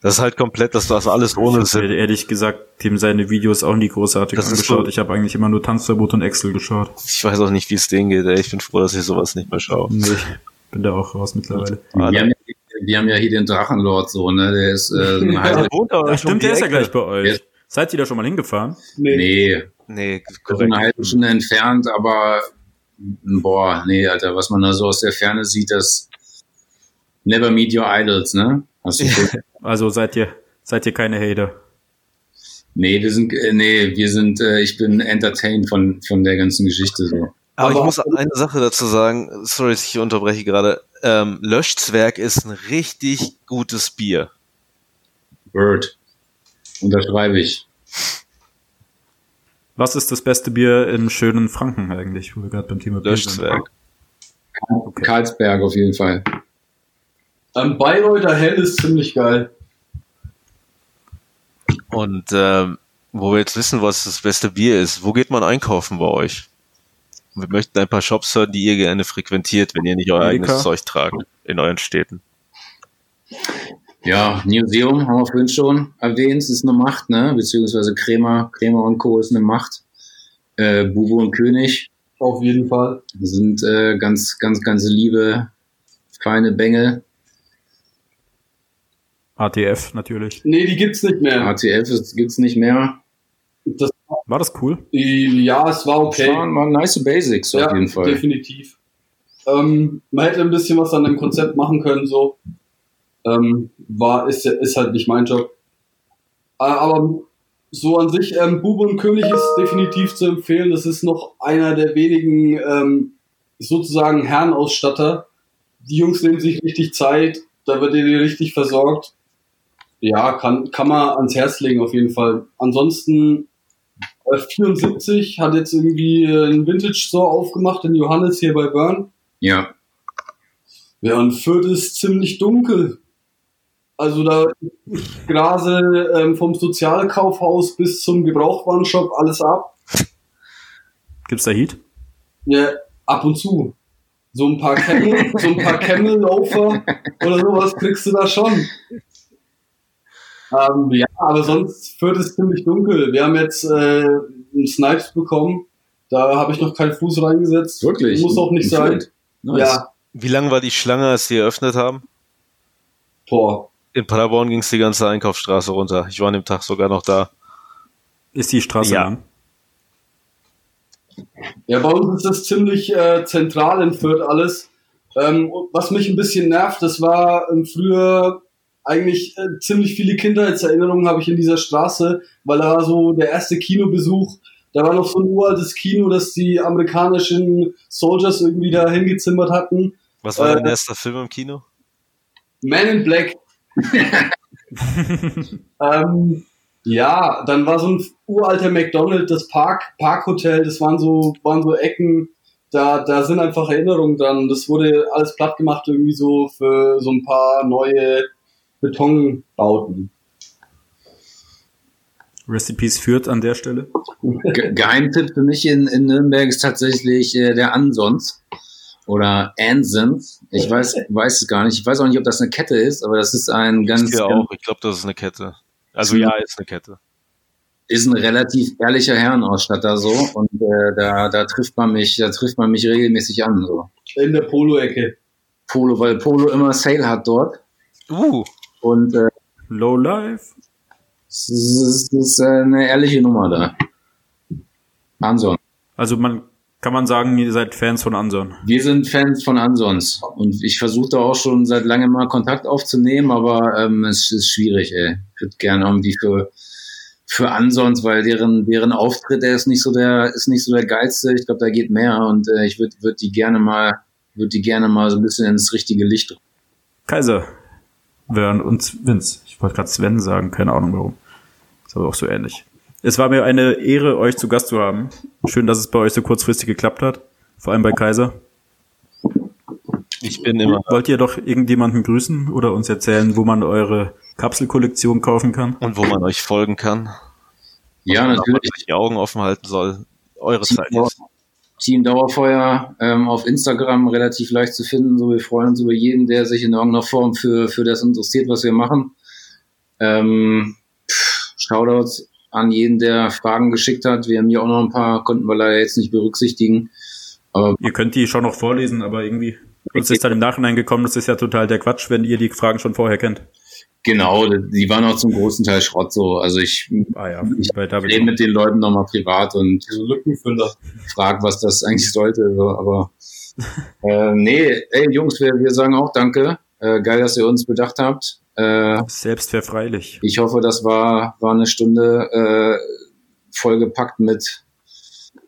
Das ist halt komplett, das war alles ohne Ich Sinn. ehrlich gesagt dem seine Videos auch nie großartig Das ist angeschaut. so- ich habe eigentlich immer nur Tanzverbot und Excel geschaut. Ich weiß auch nicht, wie es denen geht. Ey. Ich bin froh, dass ich sowas nicht mehr schaue. Nee, ich bin da auch raus mittlerweile. ja- wir haben ja hier den Drachenlord so, ne? Der ist äh, so ein Ja, stimmt, der ist ja gleich bei euch. Ja. Seid ihr da schon mal hingefahren? Nee. Nee, Nee, korrekt. eine halbe Stunde entfernt, aber boah, nee, Alter, was man da so aus der Ferne sieht, das Never meet your idols, ne? Hast du schon? Also seid ihr, seid ihr keine Hater? Nee, wir sind, äh, nee, wir sind, äh, ich bin entertained von, von der ganzen Geschichte so. Aber, ich Aber- muss eine Sache dazu sagen, sorry, dass ich unterbreche gerade. Ähm, Löschzwerg ist ein richtig gutes Bier. Bird. Unterschreibe ich. Was ist das beste Bier im schönen Franken eigentlich, wo wir gerade beim Thema Bier sind? Löschzwerg. Okay. Karlsberg auf jeden Fall. Ähm, Bayreuther Hell ist ziemlich geil. Und ähm, wo wir jetzt wissen, was das beste Bier ist, wo geht man einkaufen bei euch? Wir möchten ein paar Shops hören, die ihr gerne frequentiert, wenn ihr nicht euer Edeka? eigenes Zeug tragt in euren Städten. Ja, Museum haben wir vorhin schon erwähnt, ist eine Macht, ne? Beziehungsweise Krämer, Krämer und Co. ist eine Macht. Äh, Bubo und König Auf jeden Fall. sind äh, ganz, ganz, ganz liebe, feine Bengel. ATF natürlich. Nee, die gibt's nicht mehr. ATF ist- gibt's nicht mehr. Das, War das cool? Ja, es war okay. Das waren, waren nice Basics ja, auf jeden Fall. definitiv. Ähm, man hätte ein bisschen was an dem Konzept machen können, so. Ähm, war, ist, ist halt nicht mein Job. Äh, Aber so an sich, ähm, Bube und König ist definitiv zu empfehlen. Das ist noch einer der wenigen ähm, sozusagen Herrenausstatter. Die Jungs nehmen sich richtig Zeit, da wird ihr richtig versorgt. Ja, kann, kann man ans Herz legen auf jeden Fall. Ansonsten 74 hat jetzt irgendwie äh, einen Vintage Store aufgemacht in Johannes hier bei Bern. Ja. Ja, und Fürth ist ziemlich dunkel. Also da grase ähm, vom Sozialkaufhaus bis zum Gebrauchtwarenshop alles ab. Gibt's da Heat? Ja, ab und zu. So ein paar Camel, so ein paar Camel-Laufer oder sowas kriegst du da schon. Ähm, ja, aber sonst wird es ziemlich dunkel. Wir haben jetzt äh, einen Snipes bekommen. Da habe ich noch keinen Fuß reingesetzt. Wirklich? Muss auch nicht Ein sein. Nice. Ja, Wie lang war die Schlange, als die eröffnet haben? boah. In Paderborn ging es die ganze Einkaufsstraße runter. Ich war an dem Tag sogar noch da. Ist die Straße Ja. lang? Ja, bei uns ist das ziemlich äh, zentral in Fürth alles. Ähm, was mich ein bisschen nervt, das war ähm, früher eigentlich äh, ziemlich viele Kindheitserinnerungen habe ich in dieser Straße, weil da war so der erste Kinobesuch. Da war noch so ein uraltes Kino, das die amerikanischen Soldiers irgendwie da hingezimmert hatten. Was war Äh, dein erster Film im Kino? Man in Black. ähm, ja, dann war so ein uralter McDonald's, das Park, Parkhotel, das waren so, waren so Ecken, da, da sind einfach Erinnerungen dran. Das wurde alles platt gemacht irgendwie so für so ein paar neue Betonbauten. Peace führt an der Stelle. Ge Geheimtipp für mich in, in Nürnberg ist tatsächlich äh, der Ansons oder Ansons. Ich weiß, weiß es gar nicht. Ich weiß auch nicht, ob das eine Kette ist, aber das ist ein ganz, ich ganz auch. Ich glaube, das ist eine Kette. Also ja, ist eine Kette. ist ein relativ ehrlicher Herrenausstatter so und äh, da, da trifft man mich, da trifft man mich regelmäßig an so. In der Polo-Ecke. Polo, weil Polo immer Sale hat dort Uh, und äh, Low Life. es ist, es ist äh, eine ehrliche Nummer da. Anson. Also man kann man sagen, ihr seid Fans von Anson. Wir sind Fans von Ansons und ich versuche da auch schon seit langem mal Kontakt aufzunehmen, aber ähm, es ist schwierig, ey. Ich würde gerne irgendwie für für Ansons, weil deren deren Auftritt, der ist nicht so der ist nicht so der geilste. Ich glaube, da geht mehr und äh, ich würde würd die gerne mal würde die gerne mal so ein bisschen ins richtige Licht. Kaiser, Wern und Vince. Ich wollte gerade Sven sagen, keine Ahnung warum. Ist aber auch so ähnlich. Es war mir eine Ehre, euch zu Gast zu haben. Schön, dass es bei euch so kurzfristig geklappt hat. Vor allem bei Kaiser. ich bin immer. Wollt ihr doch irgendjemanden grüßen oder uns erzählen, wo man eure Kapselkollektion kaufen kann? Und wo man euch folgen kann. Ja, natürlich. die Augen offen halten soll. Eure Zeit ist. Team Dauerfeuer ähm, auf Instagram relativ leicht zu finden. So, wir freuen uns über jeden, der sich in irgendeiner Form für, für das interessiert, was wir machen. Ähm, Shoutouts an jeden, der Fragen geschickt hat. Wir haben hier auch noch ein paar, konnten wir leider jetzt nicht berücksichtigen. Aber Ihr könnt die schon noch vorlesen, aber irgendwie uns ist dann im Nachhinein gekommen, das ist ja total der Quatsch, wenn ihr die Fragen schon vorher kennt. Genau, die waren auch zum großen Teil Schrott so. Also ich Ah ja, Ich rede mit den Leuten nochmal privat und So Lückenfüller. frag, was das eigentlich sollte. So, aber äh, nee, ey Jungs, wir, wir sagen auch Danke. Äh, geil, dass ihr uns bedacht habt. Äh, Selbstverfreilich. ich hoffe, das war, war eine Stunde äh, vollgepackt mit,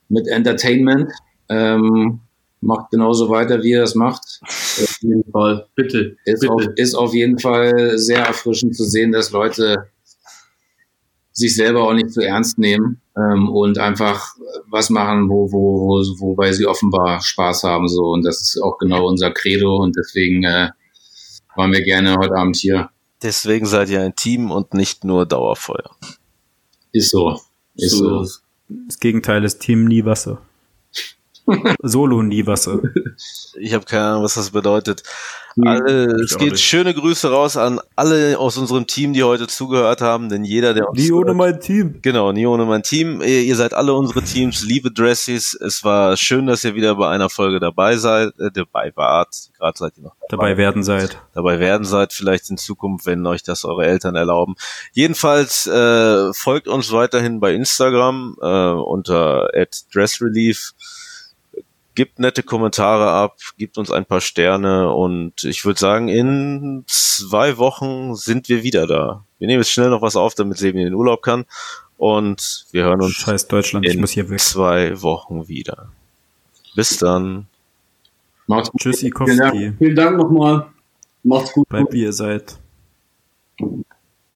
mit Entertainment. Ähm, macht genauso weiter, wie ihr das macht. Auf jeden Fall. Bitte. Ist, bitte. auf, ist auf jeden Fall sehr erfrischend zu sehen, dass Leute sich selber auch nicht zu ernst nehmen ähm, und einfach was machen, wo, wo, wo, wobei sie offenbar Spaß haben. So. Und das ist auch genau unser Credo und deswegen äh, waren wir gerne heute Abend hier. Deswegen seid ihr ein Team und nicht nur Dauerfeuer. Ist so. Ist so. es. Das Gegenteil ist Team Nie Wasser. Solo nie Wasser. Ich habe keine Ahnung, was das bedeutet. Alle, es auch geht schöne Grüße raus an alle aus unserem Team, die heute zugehört haben, denn jeder, der uns Nie ohne mein Team. Genau, nie ohne mein Team. Ihr, ihr seid alle unsere Teams, liebe Dressies. Es war schön, dass ihr wieder bei einer Folge dabei seid, äh, dabei wart. Gerade seid ihr noch Dabei werden seid. dabei werden seid, vielleicht in Zukunft, wenn euch das eure Eltern erlauben. Jedenfalls äh, folgt uns weiterhin bei Instagram äh, unter @dressrelief. Gebt nette Kommentare ab, gebt uns ein paar Sterne und ich würde sagen, in zwei Wochen sind wir wieder da. Wir nehmen jetzt schnell noch was auf, damit Sebi in den Urlaub kann und wir hören uns Scheiß Deutschland, ich in muss hier weg. zwei Wochen wieder. Bis dann. Macht's gut. Tschüss, Ikowski. Dank, vielen Dank nochmal. Macht's gut. Bleibt wie ihr seid.